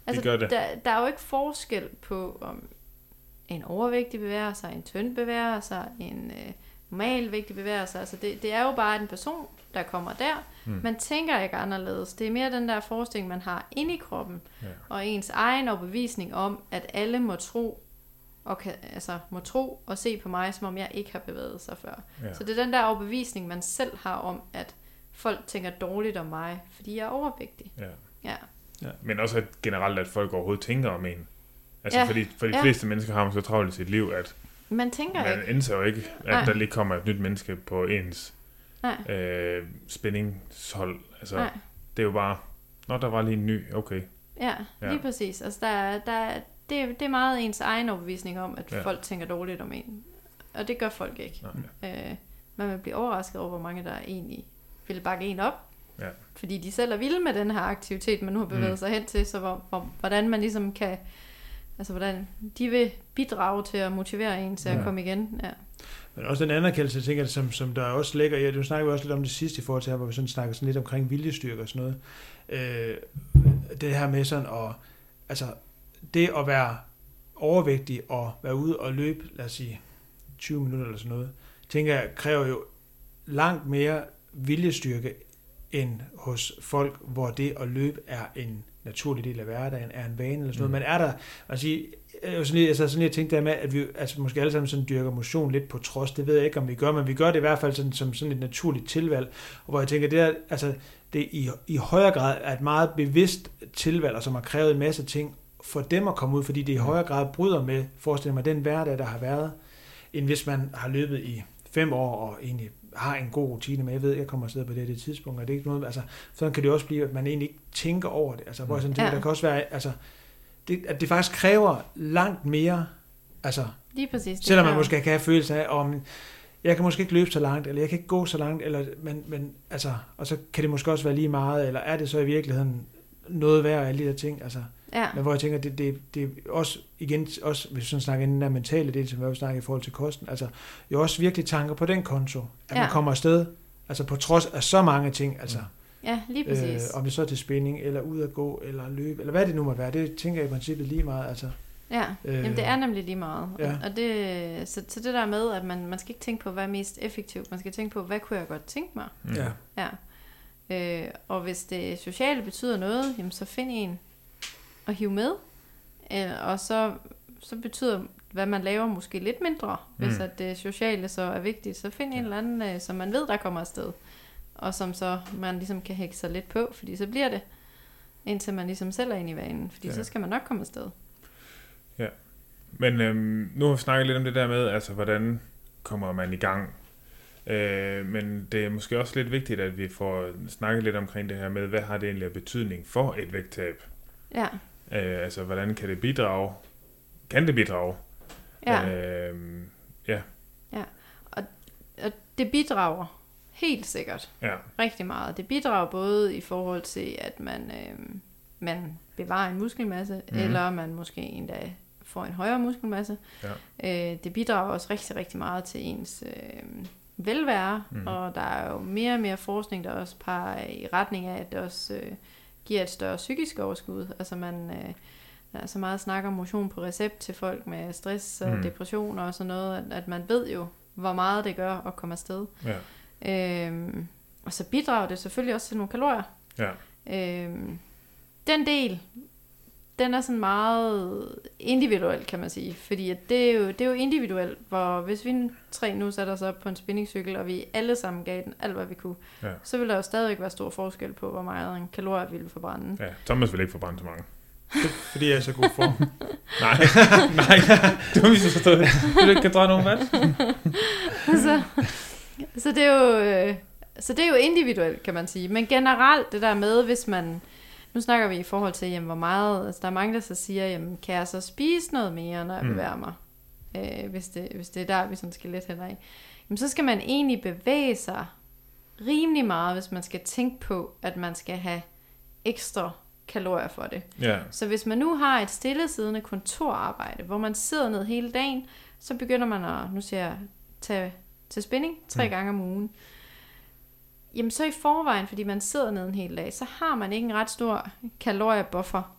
Altså, gør det. Der, der er jo ikke forskel på, om en overvægtig bevæger sig, en tynd bevæger sig, en øh, normalvægtig bevæger sig. Altså, det, det er jo bare en person, der kommer der. Hmm. Man tænker ikke anderledes. Det er mere den der forestilling, man har inde i kroppen, Ja. og ens egen overbevisning om, at alle må tro, og kan, altså, må tro og se på mig, som om jeg ikke har bevæget sig før. Ja. Så det er den der overbevisning, man selv har om, at folk tænker dårligt om mig, fordi jeg er overvægtig. Ja. Ja. Men også at generelt, at folk overhovedet tænker om en. Altså, Ja. fordi for de Ja. fleste mennesker har man så travlt i sit liv, at Man tænker man ikke. indser jo ikke, at Nej. der lige kommer et nyt menneske på ens Nej. øh, spændingshold. Altså, Nej. det er jo bare, nå, der var lige en ny, okay. Ja, Ja. lige præcis. Altså, der, er- der, er- det, det er meget ens egen overbevisning om, at Ja. ja. folk tænker dårligt om en. Og det gør folk ikke. Nej. Øh, man vil blive overrasket over, hvor mange der egentlig vil bakke en op. Ja. Fordi de selv er vilde med den her aktivitet, man nu har bevæget Mm. sig hen til. Så hvor, hvor, hvordan man ligesom kan... Altså, hvordan de vil bidrage til at motivere en til Ja. at komme igen. Ja. Men også den anerkendelse, jeg tænker, som, som der også ligger i, du snakker også lidt om det sidste i forhold til her, hvor vi sådan snakker sådan lidt omkring viljestyrke og sådan noget. Øh, det her med sådan at, altså det at være overvægtig og være ude og løbe, lad os sige, 20 minutter eller sådan noget, tænker jeg, kræver jo langt mere viljestyrke end hos folk, hvor det at løbe er en naturlig del af hverdagen, er en vane eller sådan noget. Mm. Men er der, altså, sige, jeg, sådan lige, altså sådan lige tænkte der med, at vi altså, måske alle sammen sådan dyrker motion lidt på trods, det ved jeg ikke, om vi gør, men vi gør det i hvert fald sådan, som sådan et naturligt tilvalg, hvor jeg tænker, det er, altså, det i, i højere grad er et meget bevidst tilvalg, og som har krævet en masse ting for dem at komme ud, fordi det i højere grad bryder med, forestil mig, den hverdag, der har været, end hvis man har løbet i fem år og egentlig har en god rutine med. Jeg ved, jeg kommer afsted på det, det tidspunkt, og det er ikke noget, altså, sådan kan det også blive, at man egentlig ikke tænker over det. Altså, hvor sådan tænker, Ja. der kan også være, altså, det, at det faktisk kræver langt mere, altså, Lige præcis. det selvom man måske kan have følelsen af, om jeg kan måske ikke løbe så langt, eller jeg kan ikke gå så langt, eller, men, men altså, og så kan det måske også være lige meget, eller er det så i virkeligheden noget værd af alle de der ting, altså, Ja, men hvor jeg tænker, det, det, det er også, igen, også, hvis vi sådan snakker inden den der mentale del, som vi også snakker i forhold til kosten, altså, jo også virkelig tanker på den konto, at man Ja. kommer afsted, altså på trods af så mange ting, altså, ja lige præcis. øh, om det så er til spænding, eller ud at gå, eller løbe, eller hvad det nu må være, det tænker jeg i princippet lige meget, altså. Ja, Øh, Jamen, det er nemlig lige meget. ja. Og, og det, så, så det der med, at man, man skal ikke tænke på, hvad er mest effektivt. Man skal tænke på, hvad kunne jeg godt tænke mig? Mm. Ja. Ja. Øh, og hvis det sociale betyder noget, jamen, så find en og hive med. Øh, og så, så betyder, hvad man laver, måske lidt mindre. Hvis Mm. at det sociale så er vigtigt, så find en eller anden, øh, som man ved, der kommer afsted. Og som så man ligesom kan hække sig lidt på, fordi så bliver det, indtil man ligesom selv er inde i vanen. Fordi Ja. så skal man nok komme afsted. Men øhm, nu har vi snakket lidt om det der med, altså hvordan kommer man i gang. Øh, men det er måske også lidt vigtigt, at vi får snakket lidt omkring det her med, hvad har det egentlig af betydning for et vægttab? Ja, Øh, altså, hvordan kan det bidrage? Kan det bidrage? ja. Øh, ja, Og det bidrager helt sikkert ja, rigtig meget. Det bidrager både i forhold til, at man, øh, man bevarer en muskelmasse, mm. eller man måske endda får en højere muskelmasse. Ja. Øh, det bidrager også rigtig, rigtig meget til ens øh, velvære, mm. og der er jo mere og mere forskning, der også peger i retning af, at det også øh, giver et større psykisk overskud. Altså man... Øh, der er så meget snak om motion på recept til folk med stress og mm. depression og sådan noget, at, at man ved jo, hvor meget det gør at komme afsted. ja, Øhm, og så bidrager det selvfølgelig også til nogle kalorier. ja, Øhm, den del, den er sådan meget individuel, kan man sige. Fordi at det, er jo, det er jo individuelt, hvor hvis vi tre nu sætter os op på en spinningcykel, og vi alle sammen gav den alt, hvad vi kunne, Ja. så vil der jo stadigvæk være stor forskel på, hvor meget en kalorier vi vil forbrænde. ja. Thomas vil ikke forbrænde så mange. *laughs* Fordi jeg er i så god form. *laughs* Nej, *laughs* nej, du har misforstået. Vil du ikke kan drage nogen vand? så, så, det er jo, øh, så det er jo individuelt, kan man sige. Men generelt det der med, hvis man... Nu snakker vi i forhold til, jamen, hvor meget... Altså, der er mange, der så siger, jamen, kan jeg så spise noget mere, når jeg Mm. bevæger mig? Øh, hvis, det, hvis det er der, vi sådan skal lidt hen af. Jamen, så skal man egentlig bevæge sig rimelig meget, hvis man skal tænke på, at man skal have ekstra kalorier for det. Ja, Så hvis man nu har et stillesiddende kontorarbejde, hvor man sidder ned hele dagen, så begynder man at, nu siger jeg, tage til spinning tre mm. gange om ugen. Jamen så i forvejen, fordi man sidder ned en hel dag, så har man ikke en ret stor kaloriebuffer.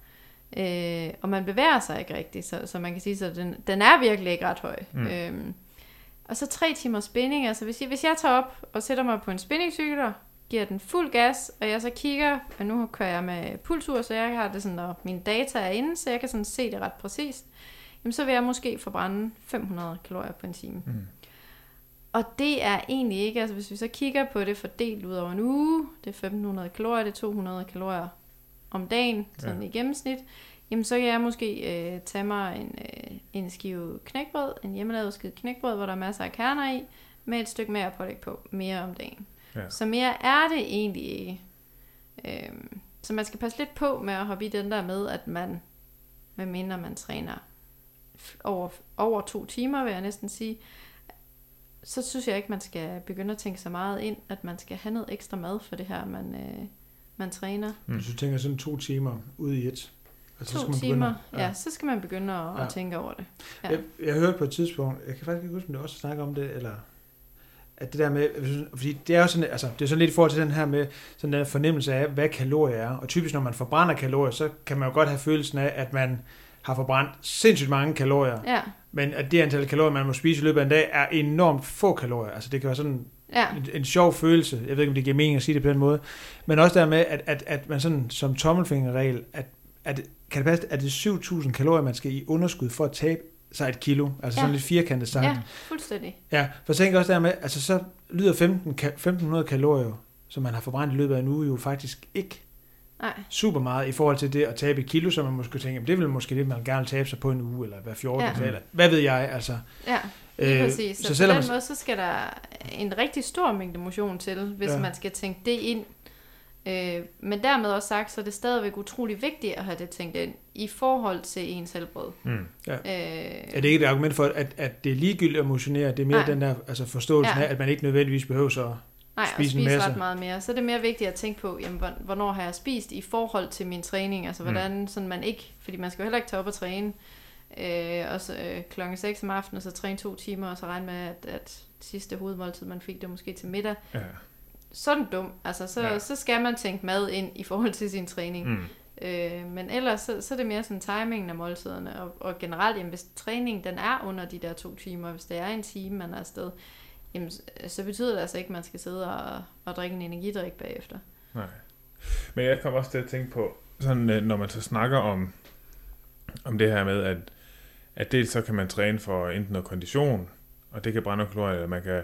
Øh, og man bevæger sig ikke rigtigt, så, så man kan sige, at den, den er virkelig ikke ret høj. Mm. Øhm, og så tre timer spinning, altså hvis jeg, hvis jeg tager op og sætter mig på en spinningcykel, og giver den fuld gas, og jeg så kigger, og nu kører jeg med pulsur, så jeg har det sådan, og mine data er inde, så jeg kan sådan se det ret præcist, jamen så vil jeg måske forbrænde 500 kalorier på en time. Mm. Og det er egentlig ikke, altså hvis vi så kigger på det fordelt ud over en uge, det er 1500 kalorier, det er 200 kalorier om dagen, sådan Ja. i gennemsnit, jamen så kan jeg måske øh, tage mig en, øh, en skive knækbrød, en hjemmelavet skive knækbrød, hvor der er masser af kerner i, med et stykke mere pålæg på, mere om dagen. Ja. Så mere er det egentlig ikke. Øhm, så man skal passe lidt på med at hoppe i den der med, at man, med mindre man træner over, over to timer, vil jeg næsten sige, så synes jeg ikke, man skal begynde at tænke så meget ind, at man skal have noget ekstra mad for det her, man, øh, man træner. Mm. Hvis du tænker sådan to timer ude i et. Altså, To man timer, begynde- ja. så skal man begynde at, Ja. at tænke over det. Ja. Jeg, jeg hørte på et tidspunkt, jeg kan faktisk ikke huske, om det også snakke om det, eller at det der med, fordi det er jo sådan, altså, det er sådan lidt i forhold til den her med, sådan den fornemmelse af, hvad kalorier er, og typisk når man forbrænder kalorier, så kan man jo godt have følelsen af, at man har forbrændt sindssygt mange kalorier, Ja, men at det antal kalorier, man må spise i løbet af en dag, er enormt få kalorier. Altså det kan være sådan ja, en, en sjov følelse. Jeg ved ikke, om det giver mening at sige det på den måde. Men også der med, at, at, at man sådan som tommelfingerregel, at, at kan det passe, at det er 7.000 kalorier, man skal i underskud for at tabe sig et kilo. Altså Ja. sådan lidt firkantet sagt. ja, fuldstændig. Ja, for tænker også der med, altså så lyder 15, ka- 1500 kalorier, som man har forbrændt i løbet af en uge, jo faktisk ikke Nej, super meget i forhold til det at tabe et kilo, som man måske tænker, det vel måske det, man gerne vil tabe sig på en uge, eller hver 14. Ja. Ja. Eller, hvad ved jeg, altså. ja, lige Øh, præcis. Så, så så selvom på den man- måde, så skal der en rigtig stor mængde motion til, hvis Ja. ja. man skal tænke det ind. Øh, men dermed også sagt, så er det stadigvæk utrolig vigtigt at have det tænkt ind i forhold til ens helbred. Mm. Øh, Er det ikke et argument for, at, at det er ligegyldigt at motionere? Det er mere Nej. den der altså forståelsen Ja. af, at man ikke nødvendigvis behøver så... Nej, spise spise en masse. ret meget mere. Så er det mere vigtigt at tænke på, jamen, hvor- hvornår har jeg spist i forhold til min træning. Altså Mm. hvordan sådan man ikke, fordi man skal jo heller ikke tage op og træne øh, og så, øh, klokken 6 om aftenen, og så træne to timer, og så regne med, at, at sidste hovedmåltid, man fik det måske til middag. Ja. Sådan dum. Altså, så, Ja. så skal man tænke mad ind i forhold til sin træning. Mm. Mm. Øh, men ellers, så, så er det mere sådan timingen af måltiderne. Og, og generelt, jamen, hvis træningen den er under de der to timer, hvis det er en time, man er afsted, jamen, så- betyder det altså ikke, at man skal sidde og, og drikke en energidrik bagefter. Nej. Men jeg kom også til at tænke på, sådan, øh, når man så snakker om, om det her med, at, at dels så kan man træne for enten noget kondition, og det kan brænde kalorier, eller man kan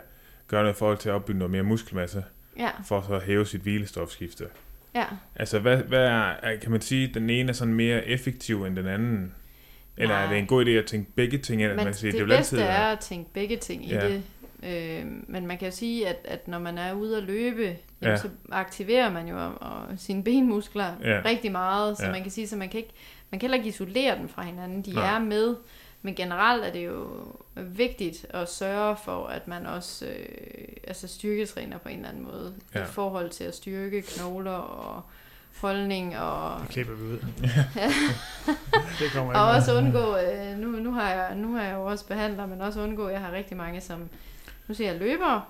gøre noget i forhold til at opbygge noget mere muskelmasse, Ja, for så at hæve sit hvilestofskifte. ja. Altså, hvad, hvad er, kan man sige, at den ene er sådan mere effektiv end den anden? Eller Nej. er det en god idé at tænke begge ting ind? Men man siger, det, det er bedste altid, er at tænke begge ting Ja. i det. Øh, men man kan jo sige, at, at når man er ude at løbe, jamen, Ja. så aktiverer man jo og, og sine benmuskler Ja. rigtig meget, så Ja. man kan sige, så man kan ikke man kan heller ikke isolere dem fra hinanden. De Nej. er med, men generelt er det jo vigtigt at sørge for, at man også øh, altså styrketræner på en eller anden måde Ja. i forhold til at styrke knogler og holdning og Det klipper vi ud. *laughs* det kommer og også undgå, øh, nu, nu, har jeg, nu har jeg jo også behandler, men også undgå, at jeg har rigtig mange, som, nu siger jeg løbere,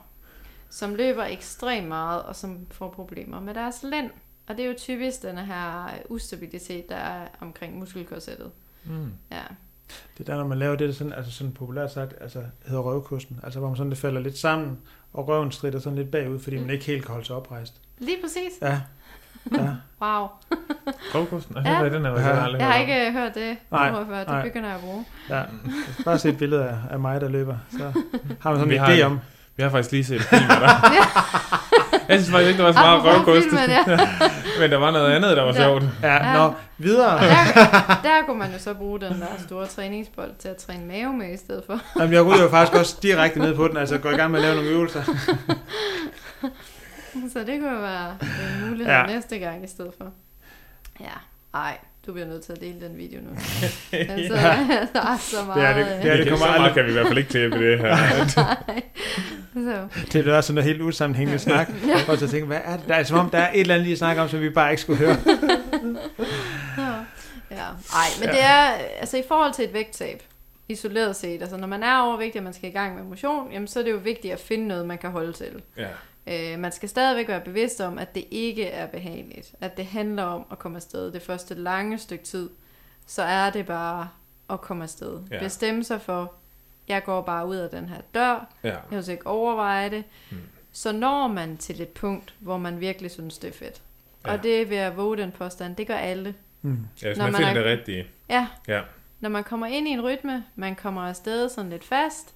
som løber ekstremt meget, og som får problemer med deres lænd. Og det er jo typisk den her ustabilitet, der er omkring muskelkorsettet. Mm. Ja. Det er der, når man laver det, der sådan, altså sådan populært sagt, altså hedder røvkosten. Altså hvor man sådan, det falder lidt sammen, og røven strider sådan lidt bagud, fordi man ikke helt kan holde sig oprejst. Lige præcis. Ja. Ja. Wow. Prøvekosten? Ja. Ja. Den har jeg Ja. aldrig Jeg har ikke øh, hørt det Nej, før. Det nej. begynder jeg at bruge. ja. Bare se et billede af, af mig, der løber. Så har man sådan Vi en har idé om. Vi har faktisk lige set film dig. jeg synes faktisk ikke, der var så meget røvkost. ja. *laughs* Men der var noget andet, der var sjovt. Ja, Ja. nå, videre. Der, der kunne man jo så bruge den der store træningsbold til at træne mave med i stedet for. Jamen, jeg ryger jo faktisk også direkte ned på den, altså går i gang med at lave nogle øvelser. *laughs* *laughs* Så det kunne være en mulighed Ja. ja. næste gang i stedet for. Ja, ej, du bliver nødt til at dele den video nu. *laughs* Altså, Ja. *laughs* der er så meget... Det er det. øh, Ja, det det kommer så meget aldrig- kan vi i hvert fald ikke klippe det her. nej. Så, Det er også sådan noget helt usammenhængende snak. Og så tænker hvad er det? Der er som om, der er et eller andet lige at snakke om, som vi bare ikke skulle høre. ja. Ej, men det er, altså i forhold til et vægttab, isoleret set, altså når man er overvægtig, og man skal i gang med motion, jamen så er det jo vigtigt at finde noget, man kan holde til. ja. Øh, man skal stadigvæk være bevidst om, at det ikke er behageligt. At det handler om at komme afsted. Det første lange stykke tid, så er det bare at komme afsted. Ja. Bestemme sig for, jeg går bare ud af den her dør. ja. Jeg vil ikke overveje det. Mm. Så når man til et punkt, hvor man virkelig synes, det er fedt. Ja. Og det vil jeg våge den påstand. Det gør alle. Hmm. ja hvis Når man man finder er- det rigtige. Ja. Ja. Når man kommer ind i en rytme, man kommer afsted sådan lidt fast,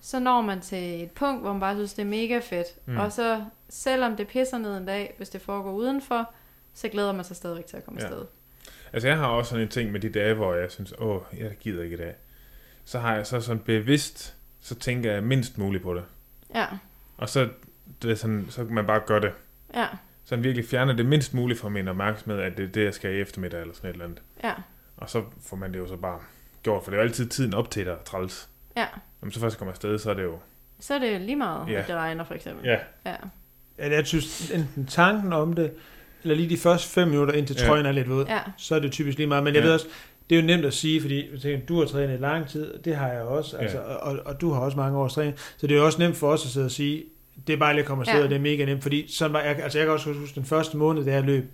så når man til et punkt, hvor man bare synes, det er mega fedt. Mm. Og så, selvom det pisser ned en dag, hvis det foregår udenfor, så glæder man sig stadigvæk til at komme Ja. afsted. Altså jeg har også sådan en ting med de dage, hvor jeg synes, åh, jeg gider ikke i dag. Så har jeg så sådan bevidst, så tænker jeg mindst muligt på det. Ja, Og så det er sådan, så kan man bare gøre det. Ja, Så han virkelig fjerner det mindst muligt fra min opmærksomhed, at det er det, jeg skal i eftermiddag eller sådan et eller andet. ja, Og så får man det jo så bare gjort, for det er jo altid tiden op til, er træls. Ja. Når man så først kommer afsted, så er det jo... Så er det lige meget, Ja. at det regner for eksempel. Ja, Ja, Ja, jeg synes, enten tanken om det, eller lige de første fem minutter, indtil Ja. trøjen er lidt våd, ja, så er det typisk lige meget. Men jeg Ja. ved også, det er jo nemt at sige, fordi jeg tænker, du har trænet i lang tid, og det har jeg også, Ja. altså, og, og, du har også mange års træning, så det er jo også nemt for os at sidde og sige, det er bare lige at komme afsted, Ja. ja. og det er mega nemt, fordi sådan var jeg, altså jeg kan også huske den første måned, da jeg løb,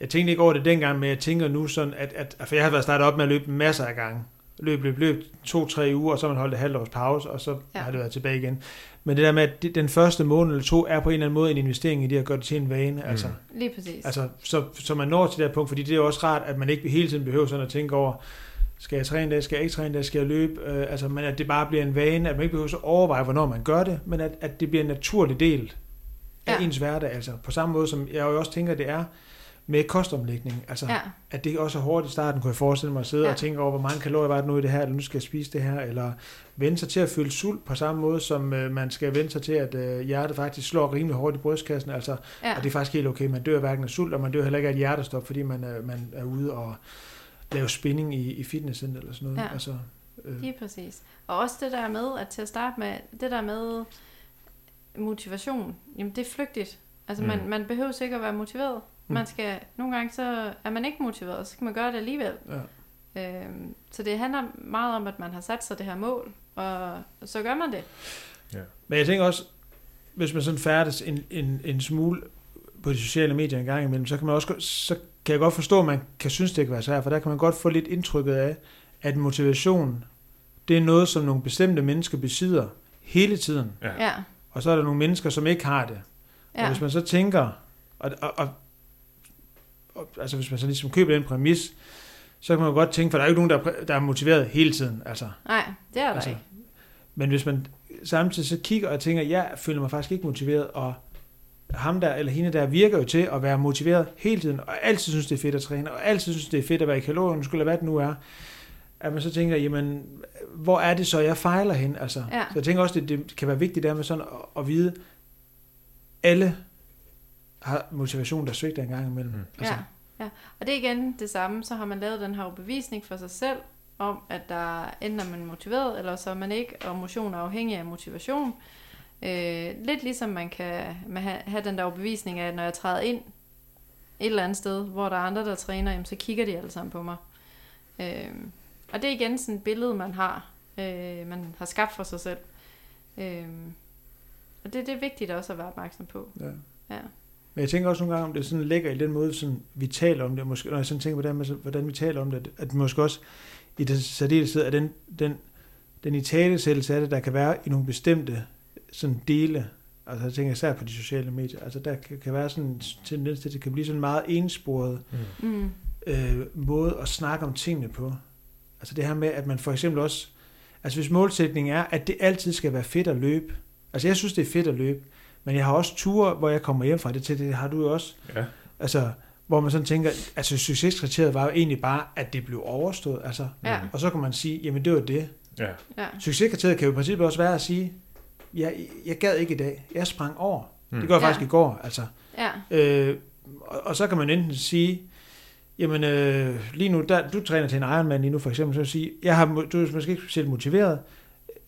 jeg tænkte ikke over det dengang, men jeg tænker nu sådan, at, at for jeg har været startet op med at løbe masser af gange, løb, løb, løb to-tre uger, og så har man holdt et halvt års pause, og så Ja. har det været tilbage igen. Men det der med, at den første måned eller to er på en eller anden måde en investering i det at gøre det til en vane, mm. altså. lige præcis. Altså, så, så man når til det her punkt, fordi det er jo også rart, at man ikke hele tiden behøver sådan at tænke over, skal jeg træne det, skal jeg ikke træne det, skal jeg løbe, øh, altså, men at det bare bliver en vane, at man ikke behøver så overveje, hvornår man gør det, men at, at det bliver en naturlig del af ja. ens hverdag, altså på samme måde som jeg jo også tænker, det er med kostomlægning, altså ja, at det også er hårdt i starten, kunne jeg forestille mig at sidde Ja. og tænke over, hvor mange kalorier var det nu i det her, eller nu skal jeg spise det her, eller vende sig til at føle sult på samme måde, som øh, man skal vende sig til, at øh, hjertet faktisk slår rimelig hårdt i brystkassen, altså ja. og det er faktisk helt okay. Man dør hverken af sult, og man dør heller ikke af et hjertestop, fordi man er, man er ude og lave spinning i, i fitnesscenter eller sådan noget. Ja. Altså, øh, Lige præcis. Og også det der med, at til at starte med, det der med motivation, jamen det er flygtigt. Altså mm. man, man behøver sikkert at være motiveret. Mm. Man skal, nogle gange så er man ikke motiveret, og så kan man gøre det alligevel. ja. Øhm, så det handler meget om, at man har sat sig det her mål, og så gør man det. Men jeg tænker også, hvis man sådan færdes en, en, en smule på de sociale medier en gang imellem, så kan man også, så kan jeg godt forstå, at man kan synes, det kan være svært, for der kan man godt få lidt indtrykket af, at motivation, det er noget, som nogle bestemte mennesker besidder hele tiden. ja. Ja, Og så er der nogle mennesker, som ikke har det. Ja. Og ja, hvis man så tænker, og, og altså hvis man så ligesom køber den præmis, så kan man jo godt tænke, for der er jo ikke nogen, der er, der er motiveret hele tiden. Altså. nej, det er der Altså, ikke. Men hvis man samtidig så kigger og tænker, jeg føler mig faktisk ikke motiveret, og ham der, eller hende der, virker jo til at være motiveret hele tiden, og altid synes, det er fedt at træne, og altid synes, det er fedt at være i kalorien, skulle hvad det nu er, at man så tænker, jamen, hvor er det så, jeg fejler hen? Altså, Ja. Så jeg tænker også, det, det kan være vigtigt der med sådan at, at vide, alle har motivation, der svigter en gang imellem. Mm. Altså, Ja, ja. Og det er igen det samme, så har man lavet den her bevisning for sig selv, om at der enten er man motiveret, eller så er man ikke, og motion er afhængig af motivation. Øh, lidt ligesom man kan man have, have den der bevisning af, at når jeg træder ind et eller andet sted, hvor der er andre, der træner, jamen, så kigger de alle sammen på mig. Øh, og det er igen sådan et billede, man har, øh, man har skabt for sig selv. Øh, og det, det er vigtigt også at være opmærksom på. Ja. Ja. Men jeg tænker også nogle gange, om det sådan ligger i den måde, sådan, vi taler om det, måske, når jeg sådan tænker på det, hvordan vi taler om det, at måske også i det særdeleshed af den, den, den italesættelse af det, der kan være i nogle bestemte sådan dele, altså jeg tænker især på de sociale medier, altså der kan, kan være sådan en tendens til, at det kan blive sådan en meget ensporet. Mm. øh, måde at snakke om tingene på. Altså det her med, at man for eksempel også, altså hvis målsætningen er, at det altid skal være fedt at løbe, altså jeg synes, det er fedt at løbe, men jeg har også ture, hvor jeg kommer hjem fra det til, det har du jo også, Ja. altså hvor man sådan tænker, altså succeskriteriet var jo egentlig bare, at det blev overstået, altså, Ja. Og så kan man sige, jamen det var det. Ja. Ja. Succeskriteriet kan jo i princippet også være at sige, jeg, jeg gad ikke i dag, jeg sprang over. Mm. Det gør jeg Ja. faktisk i går, altså. Ja. Øh, og, og så kan man enten sige, jamen øh, lige nu, der, du træner til en Ironman lige nu for eksempel, så vil jeg sige, jeg har, du er måske ikke specielt motiveret,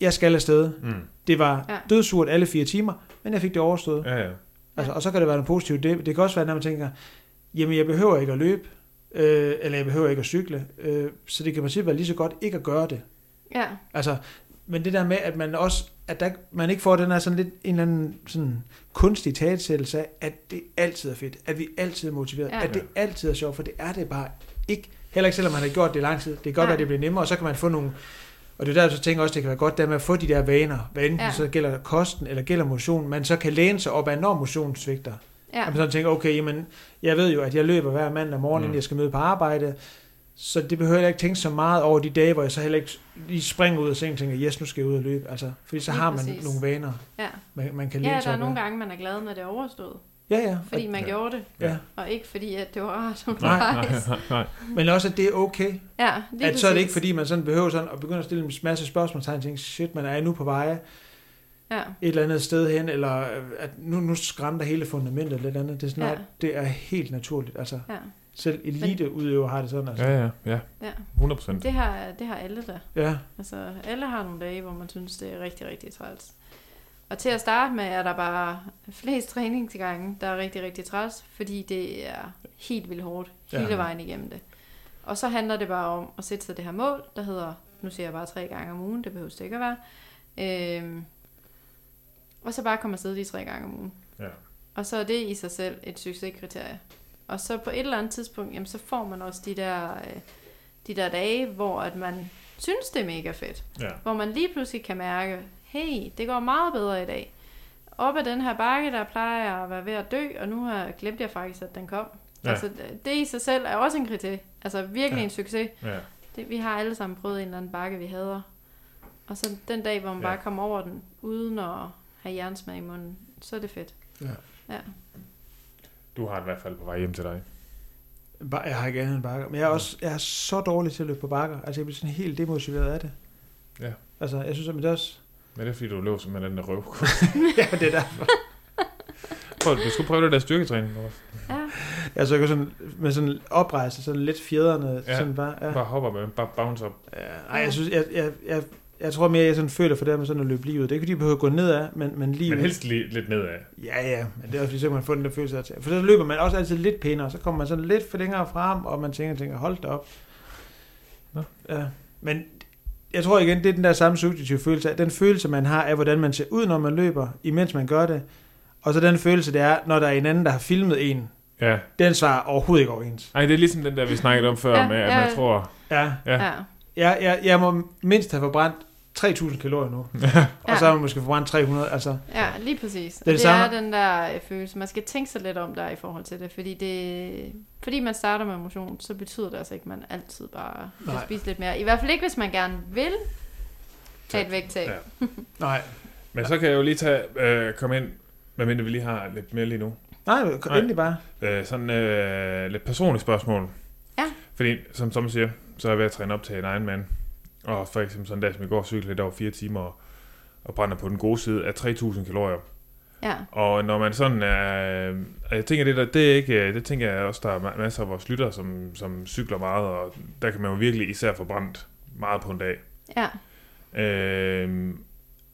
jeg skal afsted. Mm. Det var ja. dødsurt alle fire timer, men jeg fik det overstået. Ja. Ja, ja. Altså, og så kan det være noget positivt. Det, det kan også være, når man tænker, jamen jeg behøver ikke at løbe, øh, eller jeg behøver ikke at cykle, øh, så det kan princippet være lige så godt ikke at gøre det. Ja. Altså, men det der med, at man også, at der, man ikke får den her sådan lidt en eller anden sådan kunstig talsættelse af, at det altid er fedt, at vi altid er motiveret, Ja. ja. at det altid er sjovt, for det er det bare ikke. Heller ikke selvom man har gjort det i lang tid. Det kan godt Nej. være, at det bliver nemmere, og så kan man få nogle, og det er der, så tænker jeg også, det kan være godt der med at få de der vaner, hvad enten Ja. så gælder kosten eller gælder motion, man så kan læne sig op af, når motionen svigter. Ja. At man sådan tænker, okay, jamen, jeg ved jo, at jeg løber hver mandag morgen, Mm. inden jeg skal møde på arbejde, så det behøver jeg ikke tænke så meget over de dage, hvor jeg så heller ikke lige springer ud af sengen og tænker, yes, nu skal jeg ud og løbe. Altså, fordi så Lige har man præcis. nogle vaner, Ja. man, man kan læne ja, sig der er nogle gange, man er glad, når det er overstået. Ja, ja. Fordi man Ja. gjorde det, ja. og ikke fordi, at det var *laughs* rart Nej, undervejs. nej, nej. Men også, at det er okay. Ja, lige at så er det ikke, fordi man sådan behøver sådan at begynde at stille en masse spørgsmålstegn og tænke, shit, man er nu på veje Ja. et eller andet sted hen, eller øh, at nu, nu skrænder hele fundamentet lidt andet. Det er, sådan, Ja. ja. det er helt naturligt. Altså, Ja. selv eliteudøver har det sådan. Altså. Ja, ja, ja. ja. 100 procent. Det har, det har alle der. Ja. Altså, alle har nogle dage, hvor man synes, det er rigtig, rigtig træls. Og til at starte med er der bare flest træningsgange, der er rigtig, rigtig træls, fordi det er helt vildt hårdt hele Ja. vejen igennem det. Og så handler det bare om at sætte sig det her mål, der hedder, nu siger jeg bare tre gange om ugen, det behøver det ikke at være. Øhm, og så bare komme afsted de tre gange om ugen. Ja. Og så er det i sig selv et succeskriterie. Og så på et eller andet tidspunkt, jamen, så får man også de der, øh, de der dage, hvor at man synes, det er mega fedt. Ja. Hvor man lige pludselig kan mærke, hey, det går meget bedre i dag. Op ad den her bakke, der plejer at være ved at dø, og nu har glemt jeg faktisk, at den kom. Ja. Altså, det i sig selv er også en kriterie. Altså virkelig Ja. en succes. Ja. Det, vi har alle sammen prøvet en eller anden bakke, vi hader. Og så den dag, hvor man Ja. bare kommer over den, uden at have jernsmag i munden, så er det fedt. Ja. Ja. Du har i hvert fald på vej hjem til dig. Jeg har ikke andet end bakker. Men jeg er, også, jeg er så dårlig til at løbe på bakker. Altså, jeg bliver sådan helt demotiveret af det. Ja. Altså, jeg synes, at det også... Men det er fordi, du løber som en anden røv. *laughs* ja, det er derfor. Prøv, du skulle prøve det der styrketræning også. Ja, Altså, jeg kan sådan, med sådan oprejse, sådan lidt fjederne, Ja. ja. sådan bare... Ja. Bare hopper med, bare bounce op. Ja, ej, jeg synes, jeg, jeg, jeg, jeg tror mere, jeg sådan føler for det med sådan at løbe lige ud. Det er ikke, fordi jeg behøver at gå nedad, men, men lige Men helst lige, lidt nedad. Ja, ja, men det er også fordi, så kan man få den der følelse af, at- for så løber man også altid lidt pænere, så kommer man sådan lidt for længere frem, og man tænker, tænker hold da op. Nå. Ja, men jeg tror igen, det er den der samme subjektive følelse af, den følelse, man har af, hvordan man ser ud, når man løber, imens man gør det, og så den følelse, det er, når der er en anden, der har filmet en, Ja. den svarer overhovedet ikke overens. Ej, det er ligesom den der, vi snakkede om før, Ja, med, at ja. man tror... Ja, Ja. ja. ja. jeg, jeg, jeg må mindst have forbrændt 3.000 kalorier nu, *laughs* og så har man måske forbrændt 300, altså. Ja, lige præcis. Det, det det samme. er den der øh, følelse. Man skal tænke sig lidt om der i forhold til det, fordi det, fordi man starter med motion, så betyder det altså ikke, at man altid bare kan Nej. spise lidt mere. I hvert fald ikke, hvis man gerne vil tage et vægttab. Ja. *laughs* Nej, Men så kan jeg jo lige tage, øh, komme ind, medmindre vi lige har lidt mere lige nu. nej, Nej. endelig bare. Øh, sådan øh, lidt personlige spørgsmål. Ja. Fordi, som Thomas siger, så er jeg ved at træne op til en egen mand. Og for eksempel sådan en dag, som i går, cykler lidt over fire timer og, og brænder på den gode side af 3.000 kalorier. Ja, Og når man sådan er... jeg tænker, det, der, det, er ikke, det tænker jeg også, der er ma- masser af vores lytter, som, som cykler meget, og der kan man jo virkelig især få brændt meget på en dag. ja, Øh,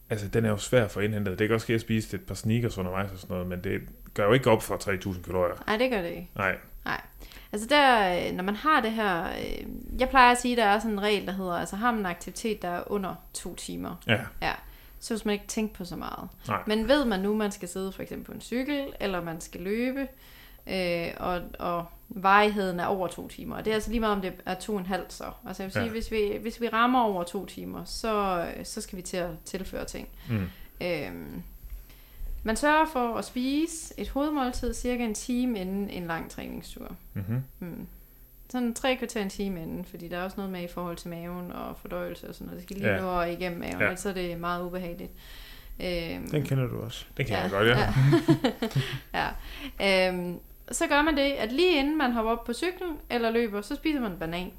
altså, den er jo svær for indhentet. Det kan også ske at spise et par sneakers undervejs og sådan noget, men det gør jo ikke op for 3.000 kalorier. nej, det gør det ikke. Nej. Altså der, øh, når man har det her, øh, jeg plejer at sige, der er sådan en regel, der hedder, altså har man en aktivitet, der er under to timer, Ja, så hvis man ikke tænker på så meget. Nej. Men ved man nu, man skal sidde for eksempel på en cykel, eller man skal løbe, øh, og, og varigheden er over to timer. Og det er altså lige meget, om det er to og en halv så. Altså jeg vil sige, Ja. ja. hvis, vi, hvis vi rammer over to timer, så, så skal vi til at tilføre ting. mm. Øhm, man sørger for at spise et hovedmåltid cirka en time inden en lang træningstur. Mm-hmm. Mm. Sådan tre kvarter en time inden, fordi der er også noget med i forhold til maven og fordøjelse og sådan noget. Det skal lige Ja. nå igennem maven, Ja. så er det meget ubehageligt. Øhm, Den kender du også. Det kan ja. jeg godt, ja. ja. *laughs* ja. Øhm, så gør man det, at lige inden man hopper op på cyklen eller løber, så spiser man en banan.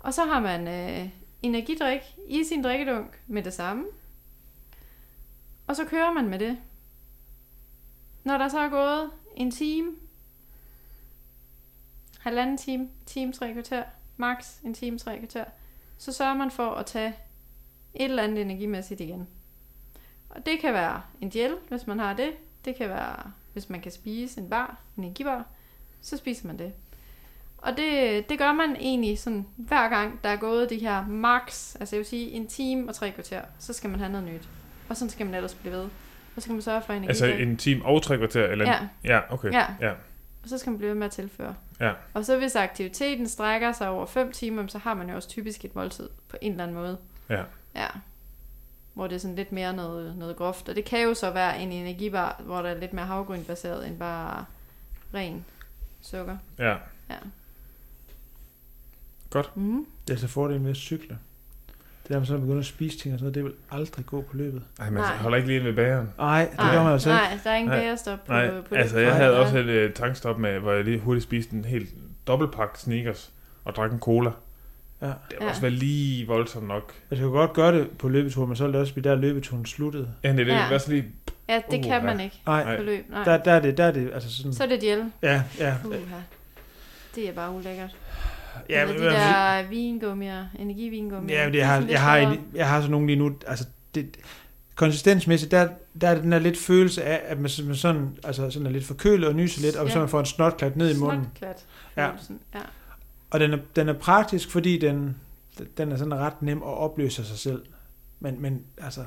Og så har man øh, energidrik i sin drikkedunk med det samme. Og så kører man med det. Når der så er gået en time, halvanden time, time, tre kvarter, max en time, tre kvarter, så sørger man for at tage et eller andet energimæssigt igen. Og det kan være en gel, hvis man har det. Det kan være, hvis man kan spise en bar, en energibar, så spiser man det. Og det, det gør man egentlig sådan, hver gang der er gået de her max, altså jeg vil sige en time og tre kvarter, så skal man have noget nyt. Og sådan skal man ellers blive ved. Og så skal man sørge for energi. Altså en time og tre kvarter? Eller en... Ja. ja, okay. Ja. ja. Og så skal man blive ved med at tilføre. Ja. Og så hvis aktiviteten strækker sig over 5 timer, så har man jo også typisk et måltid på en eller anden måde. Ja. Ja. Hvor det er sådan lidt mere noget, noget groft. Og det kan jo så være en energibar, hvor der er lidt mere havgrynbaseret end bare ren sukker. ja. Ja. Godt. Mm. Det er så fordelen med at cykle. Det der med sådan at begynde at spise ting og sådan noget, det vil aldrig gå på løbet. Ej, man Nej. holder ikke lige ind ved bageren. Nej, det Nej, gør man altså ikke. nej, der er ingen bærestop på, Nej, på altså det. jeg havde også et uh, tankstop med, hvor jeg lige hurtigt spiste en helt dobbeltpakke sneakers og drak en cola. Ja. Det Ja. også være lige voldsomt nok. Altså, du kan godt gøre det på løbetur, men så vil det også blive der løbeturen sluttet. Ja, det er det. Ja. Være sådan lige, Ja, det Uh, kan man ikke Nej, på løb. Nej. der, der, er det, der er det, altså sådan... Så er det hjælp. Ja, ja. Uha. Det er bare ulækkert. Ja, men, de der vingummier, energivingummier. ja, men de det er har, jeg, har, en- jeg har sådan nogle lige nu, altså det, konsistensmæssigt, der, der er den der lidt følelse af, at man, man sådan, altså sådan er lidt forkølet og nyser lidt, og Ja. så man får en snotklat ned i munden. Snotklat. Ja. ja. Og den er, den er praktisk, fordi den, den er sådan ret nem at opløse sig selv. Men, men altså,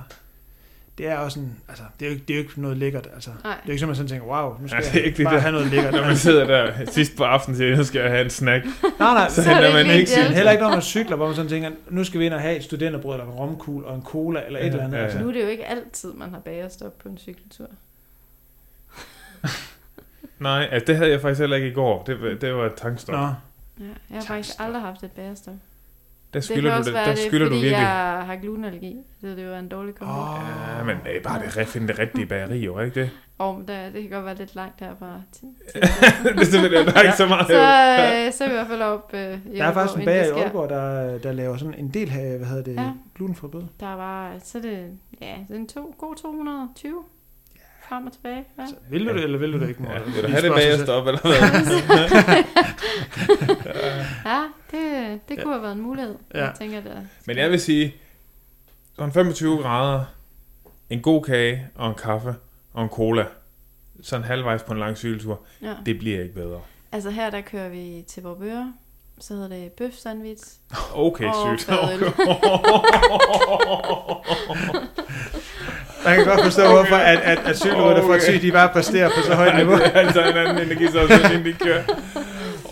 det er også en, altså, det er jo ikke, det er jo ikke noget lækkert, altså. Nej. Det er jo ikke som, man sådan tænker, wow, nu skal Ja, det er jeg ikke det bare der. have noget lækkert. når man sidder der sidst på aftenen, siger, nu skal jeg have en snack. nej, nej, Så Så er det henter man ikke sin... heller ikke når man cykler, hvor man sådan tænker, nu skal vi ind og have et studenterbrød, eller en romkugle, og en cola, eller et Ja, eller andet. ja, ja. Altså. Nu er det jo ikke altid, man har bagerstop på en cykeltur. *laughs* Nej, altså, det havde jeg faktisk heller ikke i går. Det, var- det var et tankstop. Nå, Ja, jeg har faktisk Tankstop. aldrig haft et bagerstop. Der Det skylder kan du, også det, være der det, skylder du virkelig. jeg har glutenallergi. Så det var en dårlig kombo. Åh. Oh. Ja, men det er bare det, finde det rigtige bageri, jo, ikke det? Og der, det kan godt være lidt langt herfra. Til, til. *laughs* det er simpelthen, der er ikke så meget. så, øh, så er vi i hvert fald op øh, i der er faktisk en bager i Aalborg, der, der laver sådan en del her, hvad hedder det, Ja. brød. Der var, så er det, ja, det er en to, god 220 frem og tilbage. Ja. Så, vil du det, eller vil du det ikke? Ja, Morten? vil du have det bagerst op, eller hvad? *laughs* *laughs* ja, det, det kunne have været en mulighed. Ja. Jeg tænker, det Men jeg vil sige, sådan 25 grader, en god kage og en kaffe og en cola, sådan halvvejs på en lang cykeltur, ja. det bliver ikke bedre. Altså her, der kører vi til Vorbøre. Så hedder det bøf sandwich. Okay, Og sygt. fadøl. *laughs* Man kan godt forstå, okay. hvorfor at, at, at cykelrytter for at Okay. sige, de bare præsterer på så højt niveau. det er altså en anden energisafsætning, end de kører.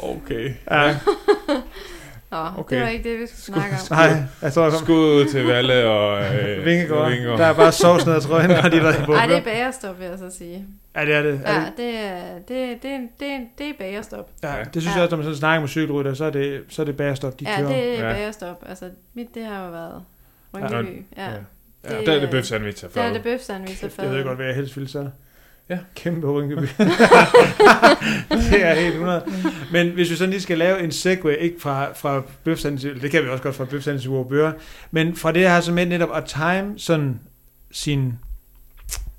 Okay. Ja. Nå, okay. Det var ikke det, vi skulle snakke om. Nej, jeg tror, jeg kom. Skud til Valle og øh, *laughs* Vingegård. Vingegaard. Der er bare sovs ned ad trøjen, når de er i Nej, det er bagerstop, vil jeg så sige. Ja, det er det. Er Ja, det? det er, det, det, det, det er bagerstop. Ja, Ja. det synes Ja. jeg også, når man sådan snakker med cykelrytter, så er det, så er det bagerstop, de Ja, kører. det er Ja. bagerstop. Altså, mit, det har jo været Rynkeby. Ja. Ja. Ja. Der er det bøf sandwich Der er det bøf sandwich og Jeg ved godt, hvad jeg helst ville så. Ja. Kæmpe Rynkeby. *laughs* det er helt 100. Men hvis vi sådan lige skal lave en segue, ikke fra, fra bøfsandwich, det kan vi også godt fra bøfsandwich til Bøger, men fra det her så med netop at time sådan sin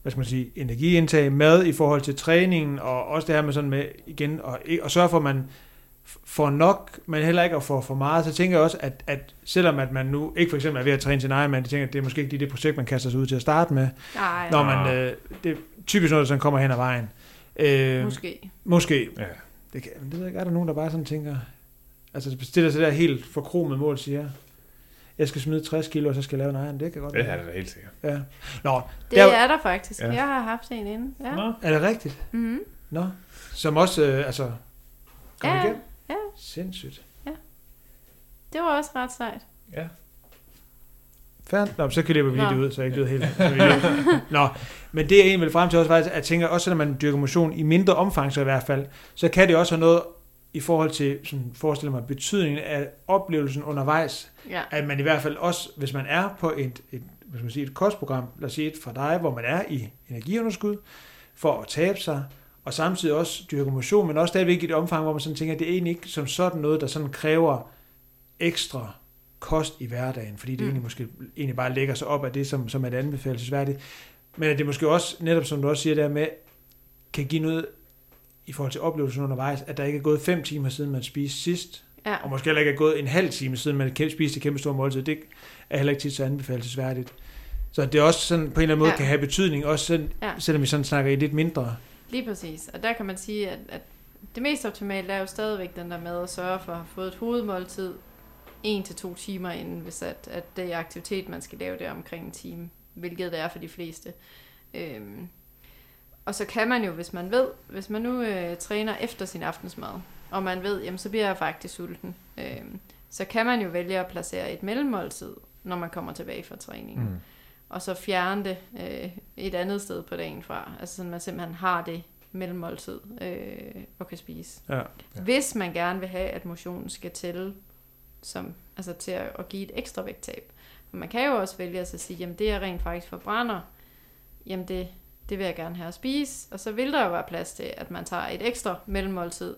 hvad skal man sige, energiindtag, mad i forhold til træningen, og også det her med sådan med igen, og, og sørge for, at man får nok, men heller ikke at få for meget, så tænker jeg også, at, at selvom at man nu ikke for eksempel er ved at træne sin egen mand, tænker, at det er måske ikke lige det projekt, man kaster sig ud til at starte med, Nej, når man, øh, det er typisk noget, der sådan kommer hen ad vejen. Øh, måske. måske. Ja. Det, kan, det ved jeg ikke, er der nogen, der bare sådan tænker, altså bestiller sig der helt forkromet mål, siger, jeg skal smide 60 kilo, og så skal jeg lave en egen. Det kan godt Det være. er det helt sikkert. Ja. Nå, Det Der- er der faktisk. Ja. Jeg har haft en inden. Ja. Nå. er det rigtigt? Mm-hmm. Nå. Som også, øh, altså, kom Ja, igen. Ja. Sindssygt. Det var også ret sejt. Ja. Færdigt. Nå, så klipper vi lige det ud, så jeg ikke lyder helt... *laughs* Nå, men det jeg egentlig vil frem til også faktisk, at jeg tænker, også når man dyrker motion i mindre omfang så i hvert fald, så kan det også have noget i forhold til, sådan, forestiller mig, betydningen af oplevelsen undervejs, Ja. at man i hvert fald også, hvis man er på et, et, skal man sige, et kostprogram, lad os sige et fra dig, hvor man er i energiunderskud, for at tabe sig, og samtidig også dyrke motion, men også stadigvæk i et omfang, hvor man sådan tænker, at det er egentlig ikke som sådan noget, der sådan kræver ekstra kost i hverdagen, fordi det Mm. egentlig måske egentlig bare lægger sig op af det, som, som er det anbefalesværdigt. Men at det måske også, netop som du også siger der med, kan give noget i forhold til oplevelsen undervejs, at der ikke er gået fem timer siden man spiste sidst, ja. og måske heller ikke er gået en halv time siden man spiste et kæmpe stort måltid. Det er heller ikke tit så anbefalesværdigt. Så det er også sådan, på en eller anden måde Ja. kan have betydning, også selv, Ja. selvom vi sådan snakker i lidt mindre. Lige præcis. Og der kan man sige, at, at det mest optimale er jo stadigvæk den der med at sørge for at have fået et hovedmåltid en til to timer inden, hvis at, at det er aktivitet, man skal lave der omkring en time, hvilket det er for de fleste. Øhm, og så kan man jo, hvis man ved, hvis man nu øh, træner efter sin aftensmad, og man ved, jamen så bliver jeg faktisk sulten, øhm, så kan man jo vælge at placere et mellemmåltid, når man kommer tilbage fra træningen Mm og så fjerne det øh, et andet sted på dagen fra. Altså sådan, man simpelthen har det mellemmåltid øh, og kan spise. Ja. Ja. Hvis man gerne vil have, at motionen skal tælle som, altså til at, at give et ekstra vægttab. For man kan jo også vælge at sige, jamen det jeg rent faktisk forbrænder, jamen det, det vil jeg gerne have at spise. Og så vil der jo være plads til, at man tager et ekstra mellemmåltid,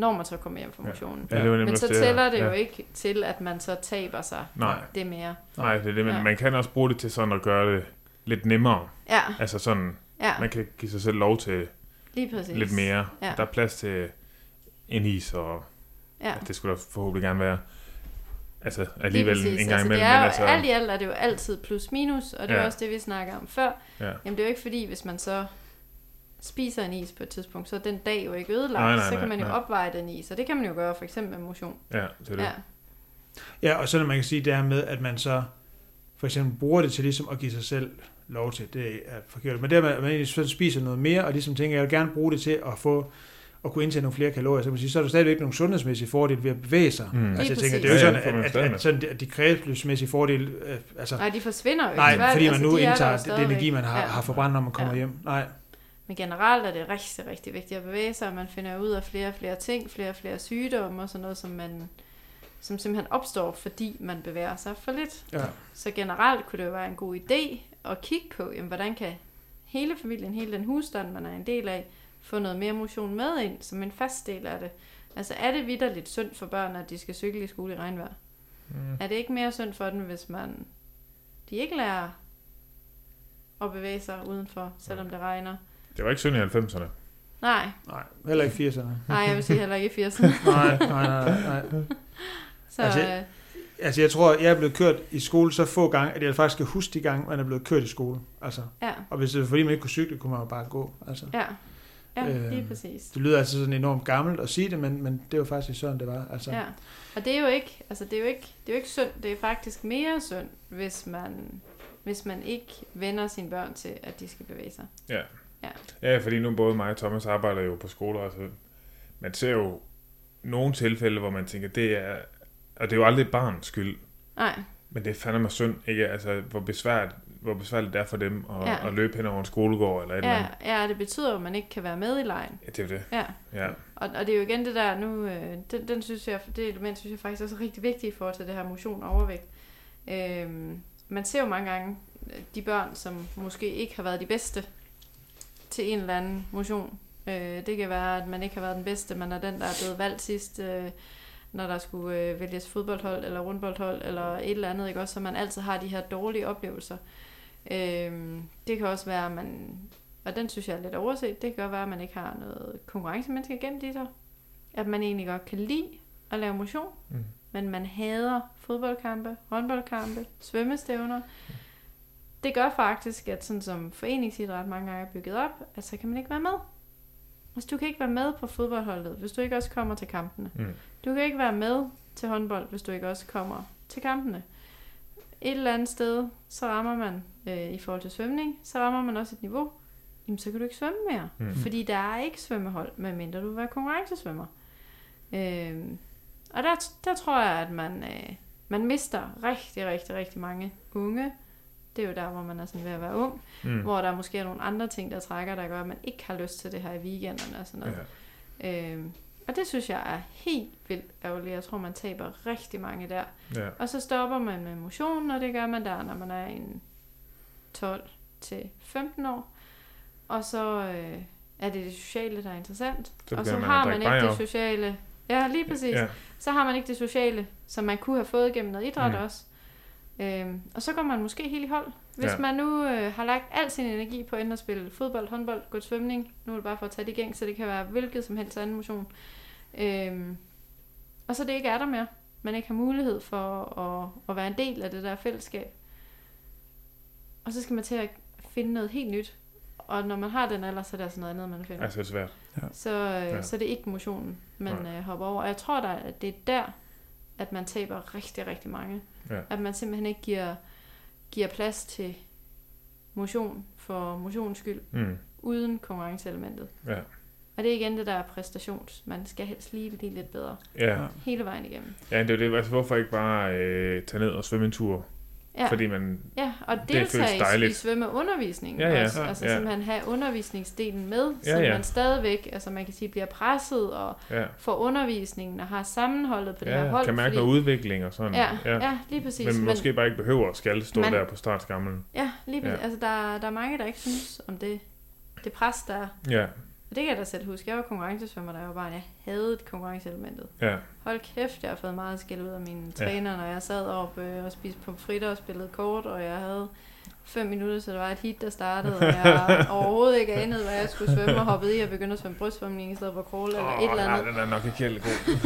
når man så kommer hjem fra Ja. motionen. Ja, det var nemlig Men så det, tæller det ja. jo ikke til, at man så taber sig Nej. det mere. Nej, det er det, men Ja. man kan også bruge det til sådan at gøre det lidt nemmere. Ja, Altså sådan, ja, man kan give sig selv lov til lige præcis. lidt mere. Ja. Der er plads til en is, og Ja. det skulle der forhåbentlig gerne være. Altså alligevel en gang altså, imellem. det er jo, altså, alt i alt er det jo altid plus minus, og det er Ja. ja. også det, vi snakker om før. Ja. Jamen det er jo ikke fordi, hvis man så spiser en is på et tidspunkt, så er den dag jo ikke ødelagt. Nej, nej, så nej, kan man jo nej. opveje den is, og det kan man jo gøre for eksempel med motion. Ja, det er det. Ja. Ja, og så når man kan sige, det er med, at man så for eksempel bruger det til ligesom at give sig selv lov til, det er forkert. Men det er, at man egentlig så spiser noget mere, og ligesom tænker, jeg vil gerne bruge det til at få at kunne indtage nogle flere kalorier, så, kan man sige, så er der stadigvæk nogle sundhedsmæssige fordele ved at bevæge sig. Mm. Altså, jeg tænker, det er jo Ja, ja, sådan, stadig at, med. at, sådan, at de kredsløbsmæssige fordele, øh, altså, Nej, de forsvinder jo ikke. nej, fordi man altså, nu er indtager stadigvæk. energi, man har, Ja. har forbrændt, når man kommer Ja. hjem. Nej, Men generelt er det rigtig, rigtig vigtigt at bevæge sig, og man finder ud af flere og flere ting, flere og flere sygdomme og sådan noget, som man som simpelthen opstår, fordi man bevæger sig for lidt. ja. Så generelt kunne det jo være en god idé at kigge på, jamen, hvordan kan hele familien, hele den husstand, man er en del af, få noget mere motion med ind, som en fast del af det. Altså er det vidderligt sundt for børn, at de skal cykle i skole i regnvejr? Mm. Er det ikke mere sundt for dem, hvis man de ikke lærer at bevæge sig udenfor, selvom det regner? Det var ikke synd i 90'erne. Nej, nej, heller ikke 80'erne. nej, jeg vil sige heller ikke i 80'erne. *laughs* Nej, nej, nej, nej. Så Altså, øh, Altså, jeg tror, jeg er blevet kørt i skole så få gange, at jeg faktisk skal huske de gange, man er blevet kørt i skole. Altså, ja, og hvis det var fordi, man ikke kunne cykle, kunne man jo bare gå. Altså, ja, ja, Øh, lige præcis. det lyder altså sådan enormt gammelt at sige det, men, men det var faktisk sådan, det var. Altså, Ja, og det er jo ikke, altså det er jo ikke, det er jo ikke sundt, det er faktisk mere sundt, hvis man, hvis man ikke vender sine børn til, at de skal bevæge sig. Ja. Ja. Ja, fordi nu både mig og Thomas arbejder jo på skoler, altså man ser jo nogle tilfælde, hvor man tænker, det er, og det er jo aldrig barns skyld, Nej, men det er fandme synd, ikke? Altså, hvor besvært, hvor besværligt det er for dem at, Ja. at løbe hen over en skolegård eller et eller ja, andet. ja, det betyder at man ikke kan være med i lejen. Ja, det er jo det. Ja, Ja. og, og det er jo igen det der, nu, øh, den, den synes jeg, det element synes jeg faktisk også er rigtig vigtigt i forhold til det her motion og overvægt. Øhm, man ser jo mange gange øh, de børn, som måske ikke har været de bedste til en eller anden motion. Øh, det kan være, at man ikke har været den bedste, man er den, der er blevet valgt sidst, øh, når der skulle øh, vælges fodboldhold eller rundboldhold eller et eller andet, ikke også? Så man altid har de her dårlige oplevelser. Øh, det kan også være, at man, og den synes jeg er lidt overset, det kan godt være, at man ikke har noget konkurrencemenneske gennem de sig. At man egentlig godt kan lide at lave motion, Mm. men man hader fodboldkampe, håndboldkampe, svømmestævner. Det gør faktisk, at sådan som foreningsidræt mange gange er bygget op, at så kan man ikke være med. Altså, du kan ikke være med på fodboldholdet, hvis du ikke også kommer til kampene. Mm. Du kan ikke være med til håndbold, hvis du ikke også kommer til kampene. Et eller andet sted, så rammer man, øh, i forhold til svømning, så rammer man også et niveau, jamen så kan du ikke svømme mere. Mm. Fordi der er ikke svømmehold, medmindre du vil være konkurrencesvømmer. Øhm, og der, der tror jeg, at man, øh, man mister rigtig, rigtig, rigtig mange unge. Det er jo der, hvor man er sådan ved at være ung. Mm. Hvor der måske er nogle andre ting, der trækker, der gør, at man ikke har lyst til det her i weekenderne og sådan noget. Ja. Øhm, og det synes jeg er helt vildt ærgerligt. Jeg tror, man taber rigtig mange der. Ja. Og så stopper man med motion, og det gør man der, når man er en 12 til 15 år. Og så øh, er det det sociale, der er interessant. Så og så man har man ikke det sociale. Ja, lige præcis. Ja. Så har man ikke det sociale, som man kunne have fået gennem noget idræt mm. også. Øhm, og så går man måske helt i hold. Hvis Ja. ja. man nu øh, har lagt al sin energi på enten at spille fodbold, håndbold, gå til svømning, nu er det bare for at tage det i gang, så det kan være hvilket som helst anden motion. Øhm, og så det ikke er der mere. Man ikke har mulighed for at, at være en del af det der fællesskab. Og så skal man til at finde noget helt nyt. Og når man har den alder, så er det altså noget andet, man finder Altså svært. så, øh, Ja. ja. så det er ikke motionen, man øh, hopper over. Og jeg tror da, at det er der, at man taber rigtig, rigtig mange. Ja. At man simpelthen ikke giver, giver plads til motion for motions skyld, Mm. uden konkurrenceelementet. Ja. Og det er igen det der præstations. Man skal helst lige blive lidt bedre. Ja. Hele vejen igennem. ja, det er det. Altså, hvorfor ikke bare øh, tage ned og svømme en tur? Ja, Fordi man... ja og det deltage i, svømmeundervisningen Ja, ja. også. Altså Ja. simpelthen have undervisningsdelen med, Ja, så ja. man stadigvæk, altså man kan sige, bliver presset og Ja, får undervisningen og har sammenholdet på det her ja hold. kan mærke noget udvikling og sådan. Ja, ja. ja, lige præcis. Men måske bare ikke behøver at skal stå Men- der på startskamlen. ja, lige præcis. Ja. Altså, der, der er mange, der ikke synes om det, det pres, der er. Ja, Og det kan jeg da selv huske. Jeg var konkurrencesvømmer, da jeg var barn. Jeg havde konkurrenceelementet. Ja. Hold kæft, jeg har fået meget skæld ud af mine Ja. træner, når jeg sad oppe øh, og spiste pomfritter og spillede kort, og jeg havde fem minutter, så der var et hit, der startede, og jeg *laughs* overhovedet ikke anede, hvad jeg skulle svømme, og hoppede i og begyndte at svømme brystsvømning i stedet for crawl eller et eller nej, andet. den er nok ikke helt god.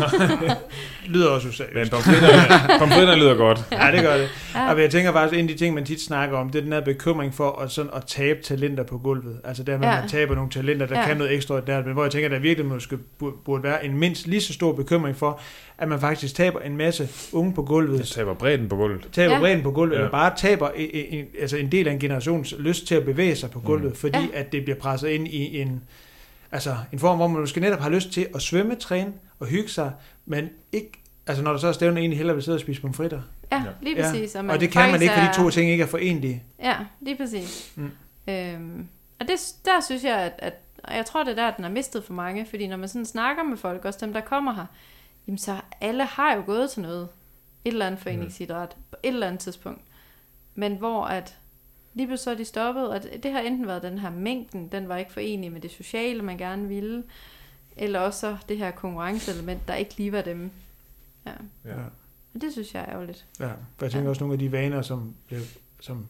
*laughs* Lyder også Men useriøst. pomfritterne, pomfritterne lyder godt. Ja, det gør det. Ja. Og jeg tænker faktisk, en af de ting, man tit snakker om, det er den her bekymring for at, sådan, at tabe talenter på gulvet. Altså der med, at Ja. man taber nogle talenter, der Ja. kan noget ekstraordinært, men hvor jeg tænker, der virkelig måske burde, burde være en mindst lige så stor bekymring for, at man faktisk taber en masse unge på gulvet, Jeg taber bredden på gulvet. taber Ja. bredden på gulvet, Ja. eller bare taber en, en, altså en del af en generations lyst til at bevæge sig på gulvet, Mm. mm. fordi ja. at det bliver presset ind i en, altså en form, hvor man måske netop har lyst til at svømme, træne og hygge sig, men ikke, altså når der så er stævne, egentlig hellere vil sidde og spise pomfritter. Ja, Ja. lige præcis. og det kan man ikke, fordi de er- to ting ikke er forenlige. Ja, lige præcis. Mm. Øhm, og det, der synes jeg, at, at og jeg tror, det er der, den er mistet for mange, fordi når man sådan snakker med folk, også dem, der kommer her, jamen så alle har jo gået til noget, et eller andet foreningsidræt, på et eller andet tidspunkt. Men hvor at lige pludselig så er de stoppet, og det, det har enten været den her mængden, den var ikke forenig med det sociale, man gerne ville, eller også så det her konkurrenceelement, der ikke lige var dem. Ja. Ja. Og det synes jeg er ærgerligt. Ja, for jeg tænker Ja. også nogle af de vaner, som, bliver, som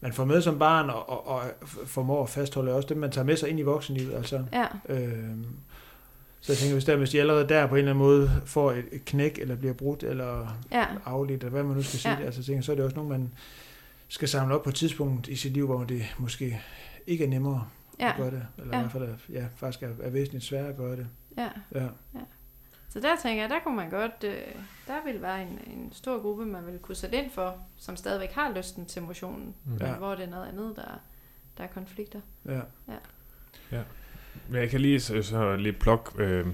man får med som barn, og, og, og formår at fastholde, også dem, man tager med sig ind i voksenlivet. Altså, Ja, øhm, så jeg tænker, hvis, der, hvis de allerede der på en eller anden måde får et, et knæk, eller bliver brudt, eller ja, afledt, eller hvad man nu skal sige, Ja. ja. altså, tænker, så er det også nogen, man skal samle op på et tidspunkt i sit liv, hvor det måske ikke er nemmere ja, at gøre det, eller Ja. i hvert fald er, ja, faktisk er, er væsentligt sværere at gøre det. ja. Ja. Så der tænker jeg, der kunne man godt, øh, der vil være en, en stor gruppe, man vil kunne sætte ind for, som stadigvæk har lysten til motionen, Mm. ja. Ja. hvor det er noget andet, der, der er konflikter. Ja. Men jeg kan lige så, så lige plukke, øh,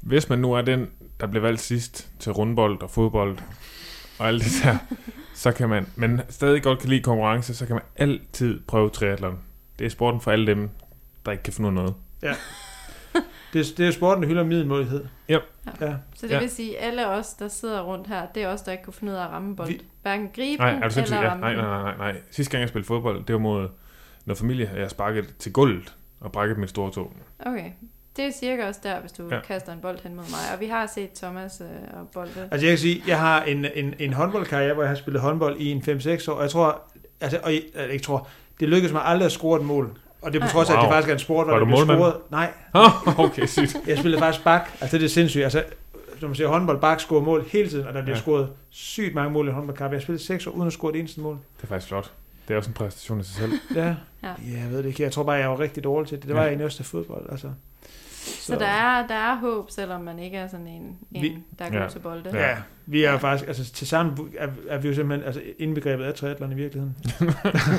hvis man nu er den, der bliver valgt sidst til rundbold og fodbold og alt det der, *laughs* så kan man, men stadig godt kan lide konkurrence, så kan man altid prøve triathlon. Det er sporten for alle dem, der ikke kan finde noget. *laughs* Det, det er sporten, der hylder middelmådighed. Yep. Ja. Så det Ja. ja. vil sige, at alle os, der sidder rundt her, det er os, der ikke kunne finde ud af at ramme bold. Vi-. Hverken gribe Nej, den er du eller Ja, ramme nej, nej, nej, nej. Sidste gang jeg spillede fodbold, det var mod noget familie, jeg sparket til gulvet og brækket mit store tog. Okay. Det er cirka også der, hvis du Ja. ja. kaster en bold hen mod mig. Og vi har set Thomas øh, og bolde. Altså jeg kan sige, jeg har en, en, en håndboldkarriere, hvor jeg har spillet håndbold i en 5-6 år, og jeg tror, altså, og jeg, jeg ikke tror, det lykkedes mig aldrig at score et mål. Og det er på trods af, at det faktisk er en sport, hvor Var der du bliver målmand? scoret. Nej, okay, sygt. *laughs* jeg spillede faktisk bak. Altså det er sindssygt. Altså, som man siger, håndbold, bak, scorer mål hele tiden, og der bliver Ja. scoret sygt mange mål i håndboldkamp. Jeg har spillet 6 år uden at score et eneste mål. Det er faktisk flot. Det er også en præstation i sig selv. Ja. Ja. jeg ved det ikke. Jeg tror bare, jeg var rigtig dårlig til det. Det var Ja. jeg også til fodbold. Altså. Så der er, der er håb, selvom man ikke er sådan en, en Vi- der er god Ja. til bolde. Ja. Ja, vi er jo faktisk, altså til sammen er, er vi jo simpelthen altså, indbegrebet af triathlon i virkeligheden.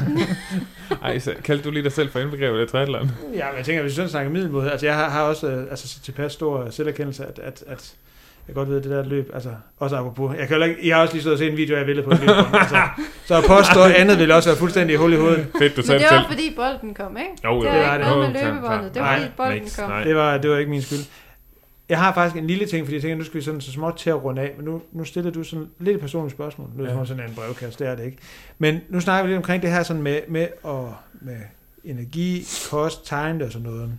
*laughs* Ej, så kaldte du lige dig selv for indbegrebet af triathlon? Ja, men jeg tænker, hvis vi sådan snakker middelmåde, altså jeg har, har også øh, altså, så tilpas stor selverkendelse, at, at, at jeg godt ved, at det der løb, altså også apropos, jeg, kan ikke, jeg har også lige stået og set en video, jeg ville på et løb, *laughs* altså, så at påstå andet ville også være fuldstændig hul i hovedet. Fedt, du Men det det var selv. fordi bolden kom, ikke? Jo, det det var var ikke det. noget med løbebåndet. Det var fordi bolden Niks, kom. nej. Det var, det var ikke min skyld. Jeg har faktisk en lille ting, fordi jeg tænker, nu skal vi sådan så småt til at runde af, men nu, nu stiller du sådan lidt et personligt spørgsmål. Nu er det Ja. sådan en brevkast, det er det ikke. Men nu snakker vi lidt omkring det her sådan med, med, og, med energi, kost, tegn og sådan noget.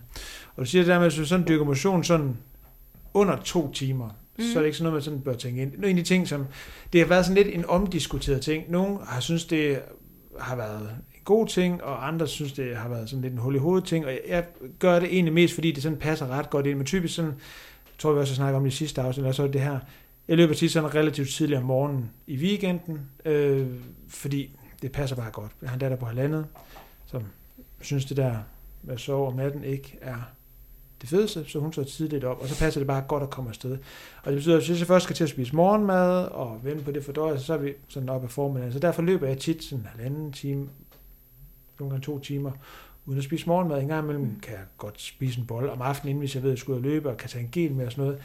Og du siger det der med, at hvis du sådan dykker motion sådan under to timer, mm. så er det ikke sådan noget, man sådan bør tænke ind. Nu en af de ting, som... Det har været sådan lidt en omdiskuteret ting. Nogle har synes det har været en god ting, og andre synes, det har været sådan lidt en hul i hovedet ting, og jeg, gør det egentlig mest, fordi det sådan passer ret godt ind. Men typisk sådan, tror vi også har snakket om det i sidste afsnit, eller så er det her, jeg løber tit sådan relativt tidligt om morgenen i weekenden, øh, fordi det passer bare godt. Jeg har en datter på halvandet, som synes det der med at sove om natten ikke er det fedeste, så hun står tidligt op, og så passer det bare godt at komme afsted. Og det betyder, at hvis jeg først skal til at spise morgenmad og vente på det fordøjelse, så er vi sådan op ad formiddagen. Så derfor løber jeg tit sådan en halvanden time, nogle gange to timer, uden at spise morgenmad. En gang imellem kan jeg godt spise en bolle om aftenen, inden hvis jeg ved, at jeg skal ud og løbe, og kan tage en gel med og sådan noget.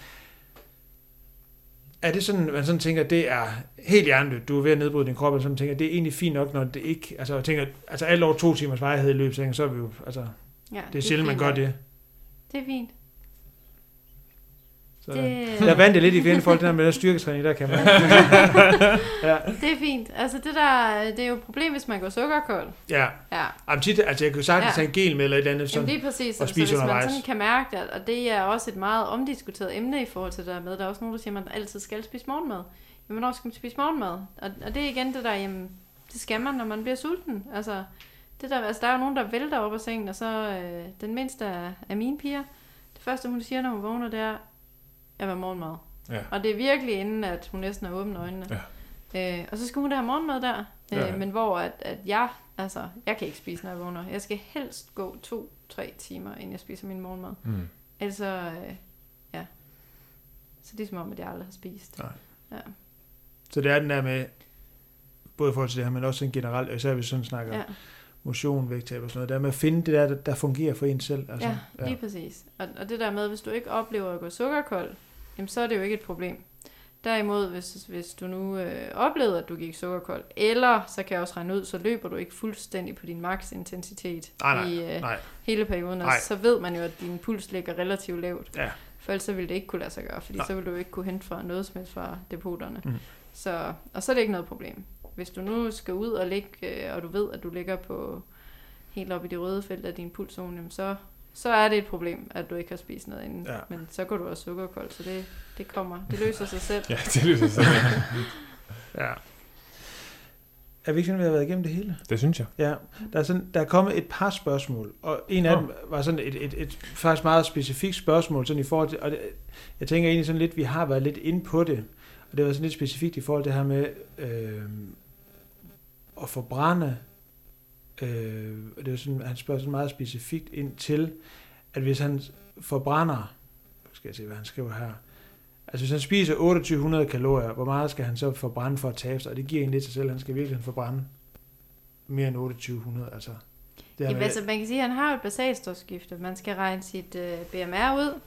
Er det sådan, man sådan tænker, det er helt hjernedødt, du er ved at nedbryde din krop, og sådan tænker, det er egentlig fint nok, når det ikke, altså jeg tænker, altså alt over to timers varighed i løbsængen, så er vi jo, altså, Ja, det er sjældent, man gør det. Det er fint. Så Så Det, der vandt jeg lidt i fjenden forhold til den med den styrketræning, der kan man. *laughs* ja, det er fint. Altså det der, det er jo et problem, hvis man går sukkerkold. ja. Ja, Jamen, tit, altså, jeg kunne sagtens Ja. tage en gel med eller et andet. Jamen, Sådan. lige præcis. og Altså, spise hvis man sådan kan mærke det, og det er også et meget omdiskuteret emne i forhold til det der med, der er også nogen, der siger, at man altid skal spise morgenmad. Jamen, hvornår skal man spise morgenmad? Og, og det er igen det der, jamen, det skal man, når man bliver sulten. Altså, det der, altså, der er jo nogen, der vælter op af sengen, og så øh, den mindste af, af mine piger, det første, hun siger, når hun vågner, det er, jeg have morgenmad. Ja. Og det er virkelig inden, at hun næsten har åbnet øjnene. Ja. Øh, og så skal hun da have morgenmad der. Øh, Ja. Men hvor at, at jeg, altså, jeg kan ikke spise, når jeg vågner. Jeg skal helst gå to-tre timer, inden jeg spiser min morgenmad. Mm. Ellers så, øh, ja. Så det er som om, at jeg aldrig har spist. Nej. Ja. Så det er den der med, både i forhold til det her, men også sådan generelt, især hvis vi sådan snakker Ja, motion, vægttab og sådan noget, der med at finde det der, der, der fungerer for en selv. Altså, ja, lige præcis. Og, og det der med, hvis du ikke oplever at gå sukkerkold, jamen så er det jo ikke et problem. Derimod, hvis, hvis du nu øh, oplevede, at du gik sukkerkold, eller så kan jeg også regne ud, så løber du ikke fuldstændig på din maks intensitet Nej, nej, i øh, Nej, hele perioden, Nej. og så ved man jo, at din puls ligger relativt lavt. Ja. For ellers så ville det ikke kunne lade sig gøre, fordi Nej. så ville du ikke kunne hente fra noget som helst fra depoterne. Mhm. Så, og så er det ikke noget problem. Hvis du nu skal ud og ligge, øh, og du ved, at du ligger på helt op i det røde felt af din pulszone, så, så er det et problem, at du ikke har spist noget inden. Ja. Men så går du også sukkerkold, så det, det kommer. Det løser sig selv. *laughs* Ja, det lyder sådan. ja. Er vi ikke sådan, vi har været igennem det hele? Det synes jeg. Ja, der er, sådan, der er kommet et par spørgsmål, og en af Nå. dem var sådan et, et, et, faktisk meget specifikt spørgsmål, sådan i forhold til, og det, jeg tænker egentlig sådan lidt, vi har været lidt inde på det, og det var sådan lidt specifikt i forhold til det her med øh, at forbrænde, øh, og det var sådan, han spørger sådan meget specifikt ind til, at hvis han forbrænder, skal jeg se, hvad han skriver her, altså hvis han spiser 2800 kalorier, hvor meget skal han så forbrænde for at tabe sig? Og det giver egentlig lidt sig selv, han skal virkelig forbrænde mere end 2800, altså. Det er Jamen, altså, man kan sige, at han har et basalstofskifte. Man skal regne sit øh, BMR ud.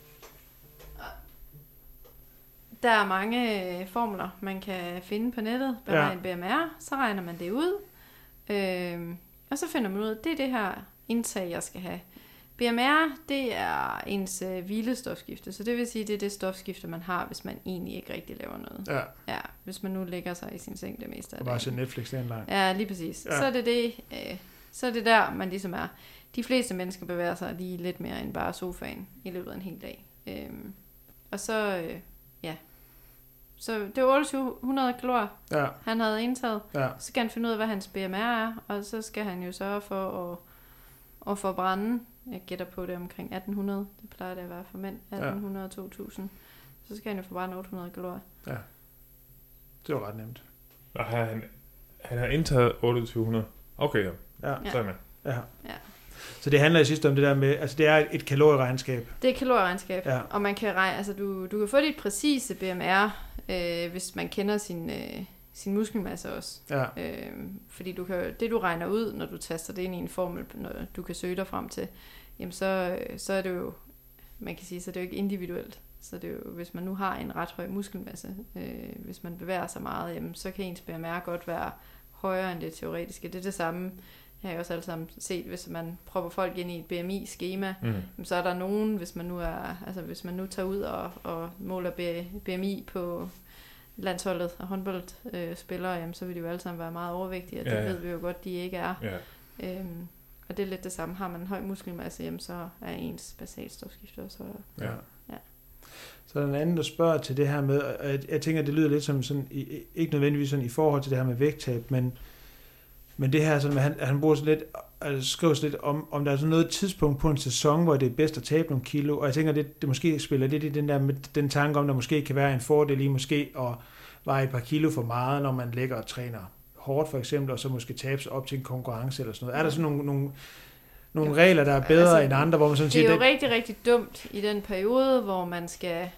Der er mange øh, formler, man kan finde på nettet. Beregne ja. BMR, så regner man det ud. Øh, og så finder man ud af, det er det her indtag, jeg skal have. BMR, det er ens øh, hvilestofskifte, så det vil sige, det er det stofskifte, man har, hvis man egentlig ikke rigtig laver noget. ja, Ja, hvis man nu lægger sig i sin seng det meste af og bare dagen. se Netflix den lang. Ja, lige præcis. Ja. Så er det det, øh, så er det der, man ligesom er. De fleste mennesker bevæger sig lige lidt mere end bare sofaen i løbet af en hel dag. Øhm, og så, øh. Så det er 2800 kalorier, Ja, han havde indtaget. ja, Så skal han finde ud af, hvad hans BMR er, og så skal han jo sørge for at, at forbrænde. Jeg gætter på det omkring 1800. Det plejer det at være for mænd. 1800 og 2000. Så skal han jo forbrænde 800 kalorier. det var ret nemt. Og han, han har indtaget 2800. Okay, ja. Ja, Ja. Så er jeg med. ja. Ja. Så det handler i sidste om det der med, altså det er et kalorieregnskab. Det er kalorieregnskab, Ja. og man kan regne, altså du, du kan få dit præcise BMR, øh, hvis man kender sin, øh, sin muskelmasse også. Ja, Øh, fordi du kan, det du regner ud, når du taster det ind i en formel, når du kan søge dig frem til, jamen så, øh, så er det jo, man kan sige, så er det jo ikke individuelt. Så det er jo, hvis man nu har en ret høj muskelmasse, øh, hvis man bevæger sig meget, jamen så kan ens BMR godt være højere end det teoretiske. Det er det samme, har jeg også alle sammen set, hvis man propper folk ind i et BMI-skema, Mm. Så er der nogen, hvis man nu er, altså hvis man nu tager ud og, og måler BMI på landsholdet og håndboldspillere, øh, spillere, jamen, så vil de jo alle sammen være meget overvægtige, og det Ja, ja. ved vi jo godt, de ikke er. Ja. Øhm, og det er lidt det samme. Har man en høj muskelmasse, jamen, så er ens basalstofskifte også. ja. Ja. Så er der en anden, der spørger til det her med, og jeg, jeg tænker, det lyder lidt som sådan, ikke nødvendigvis sådan i forhold til det her med vægttab, men, men det her, sådan, han, han bruger sådan lidt, altså skriver sådan lidt om, om der er sådan noget tidspunkt på en sæson, hvor det er bedst at tabe nogle kilo, og jeg tænker, det, det måske spiller lidt i den der med den tanke om, der måske kan være en fordel i måske at veje et par kilo for meget, når man ligger og træner hårdt for eksempel, og så måske tabe sig op til en konkurrence eller sådan noget. Er der sådan nogle, nogle, nogle regler, der er bedre Altså, end andre, hvor man sådan Det er siger, jo rigtig, rigtig dumt i den periode, hvor man skal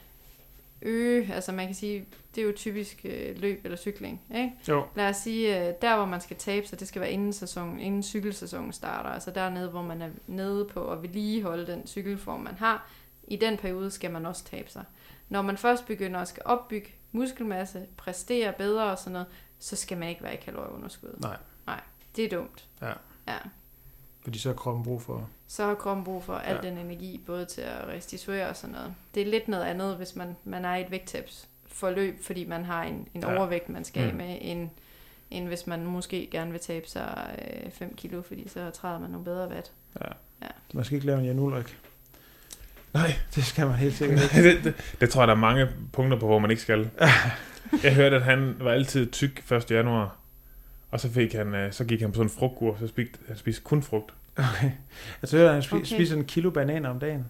øge, altså man kan sige, det er jo typisk øh, løb eller cykling, ikke? jo, Lad os sige, øh, der hvor man skal tabe sig, det skal være inden, sæsonen, inden cykelsæsonen starter. Altså dernede, hvor man er nede på at vedligeholde den cykelform, man har. I den periode skal man også tabe sig. Når man først begynder at skal opbygge muskelmasse, præstere bedre og sådan noget, så skal man ikke være i kalorieunderskud. Nej. Nej, det er dumt. Ja. ja. Fordi så har kroppen brug for... så har kroppen brug for al Ja. den energi, både til at restituere og sådan noget. Det er lidt noget andet, hvis man, man er i et vægttabsforløb, fordi man har en, en Ja. overvægt, man skal af Mm. med, end, end hvis man måske gerne vil tabe sig 5 kilo, fordi så træder man nogle bedre vat. Ja. Ja. Man skal ikke lave en Jan Ulrik. Nej, Det skal man helt sikkert *laughs* ikke. det, det, det tror jeg, der er mange punkter på, hvor man ikke skal. *laughs* Jeg hørte, at han var altid tyk 1. januar. Og så, fik han, øh, så gik han på sådan en frugtkur, så spiste han spiste kun frugt. Okay. Jeg tror, at han spi- Okay. spiser en kilo bananer om dagen.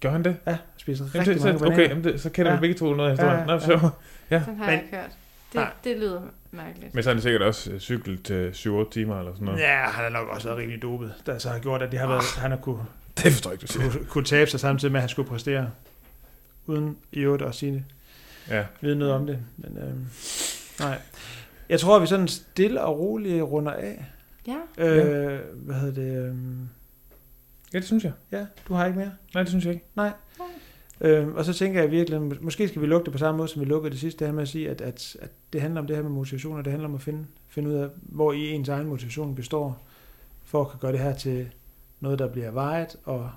Gør han det? Ja, han spiser Jamen, rigtig det, mange så, bananer. okay, jamen det, så kender Ja. vi begge to noget af Ja, historien. ja, Nå, så. Ja. Sådan har Men- jeg ikke hørt. Det, Nej. det lyder mærkeligt. Men så er det sikkert også øh, cyklet til 7-8 timer eller sådan noget. Ja, han har nok også været rigtig dopet, der så har gjort, at det har været, han har kunne, Det forstår jeg ikke, du siger. kunne, kunne tabe sig samtidig med, at han skulle præstere. Uden i øvrigt at sige det. Ja. Vide noget om det. Men, øhm, nej. Jeg tror, at vi sådan stille og roligt runder af. Ja, Øh, hvad hedder det? Øhm, ja, det synes jeg. ja, du har ikke mere? Nej, det synes jeg ikke. Øhm, og så tænker jeg virkelig, mås- måske skal vi lukke det på samme måde, som vi lukkede det sidste, det her med at sige, at, at, at det handler om det her med motivation, og det handler om at finde, finde ud af, hvor i ens egen motivation består, for at kunne gøre det her til noget, der bliver vejet, og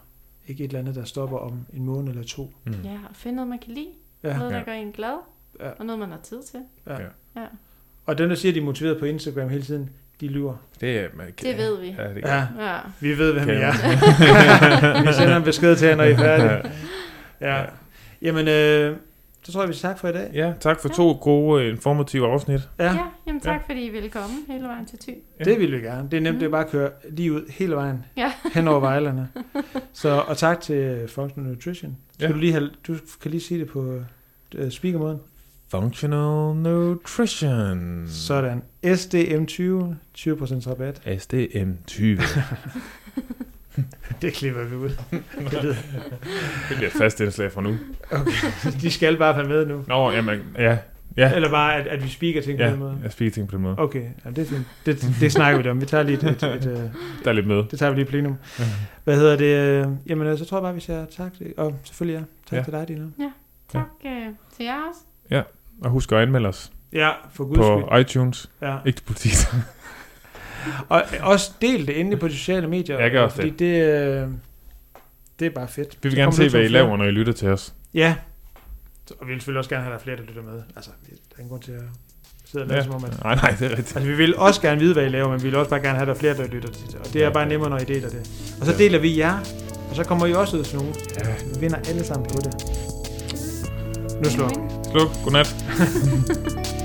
ikke et eller andet, der stopper om en måned eller to. Mm. ja, og finde noget, man kan lide. Ja. Noget, der Ja. gør en glad, Ja. og noget, man har tid til. Ja. Ja. Ja. Og dem, der siger, at de er motiveret på Instagram hele tiden, de lyver. Det, er, man, Det ved vi. Ja, det Ja, Ja. vi ved, hvem Kan I er. *laughs* vi sender en besked til jer, når I er færdige. Ja. Ja. Jamen, øh, så tror jeg, vi siger tak for i dag. Ja, tak for to gode, øh, informative afsnit. Ja, ja, jamen tak, fordi I ville komme hele vejen til Thy. det vil vi gerne. Det er nemt, Mhm. det er bare at køre lige ud hele vejen Ja. hen over vejlerne. Så, og tak til Functional Nutrition. Skal Ja. du, lige have, du kan lige sige det på uh, speakermåden. Functional Nutrition. Sådan. SDM20, 20% rabat. SDM20. *laughs* *laughs* Det klipper vi ud. Det lyder- det bliver et fast indslag fra nu. okay. De skal bare være med nu. Nå, jamen, ja. Ja, Eller bare, at, at vi speaker ting på ja den måde. jeg spiser ting på den måde. Okay, ja, det er fint. Det, det snakker vi om. Vi tager lige et, et, et, *laughs* et Der er lidt med. det tager vi lige i plenum. Hvad hedder det? øh, Jamen, øh, så tror jeg bare, vi siger tak til, og selvfølgelig ja, tak Ja. ja. til dig, Dina. Tak øh, til jer også. Og husk at anmelde os Ja, for guds på skyld. iTunes. Ja. Ikke til politiet. *laughs* Og også del det endelig på de sociale medier. Jeg gør også fordi det. øh, det er bare fedt. Vi vil Så gerne se, der hvad I laver, når I lytter til os. Ja. Så- Og vi vil selvfølgelig også gerne have, at der er flere, der lytter med. Altså, der er ingen grund til at sidde og lade Ja. som om, at... Nej, nej, det er rigtigt. Altså, vi vil også gerne vide, hvad I laver, men vi vil også bare gerne have, at der er flere, der lytter til det. Og det er Ja. bare nemmere, når I deler det. Og så Ja. deler vi jer, og så kommer I også ud til nogen. Ja. Vi vinder alle sammen på det. Nu slår vi. creo, Cunar. *laughs*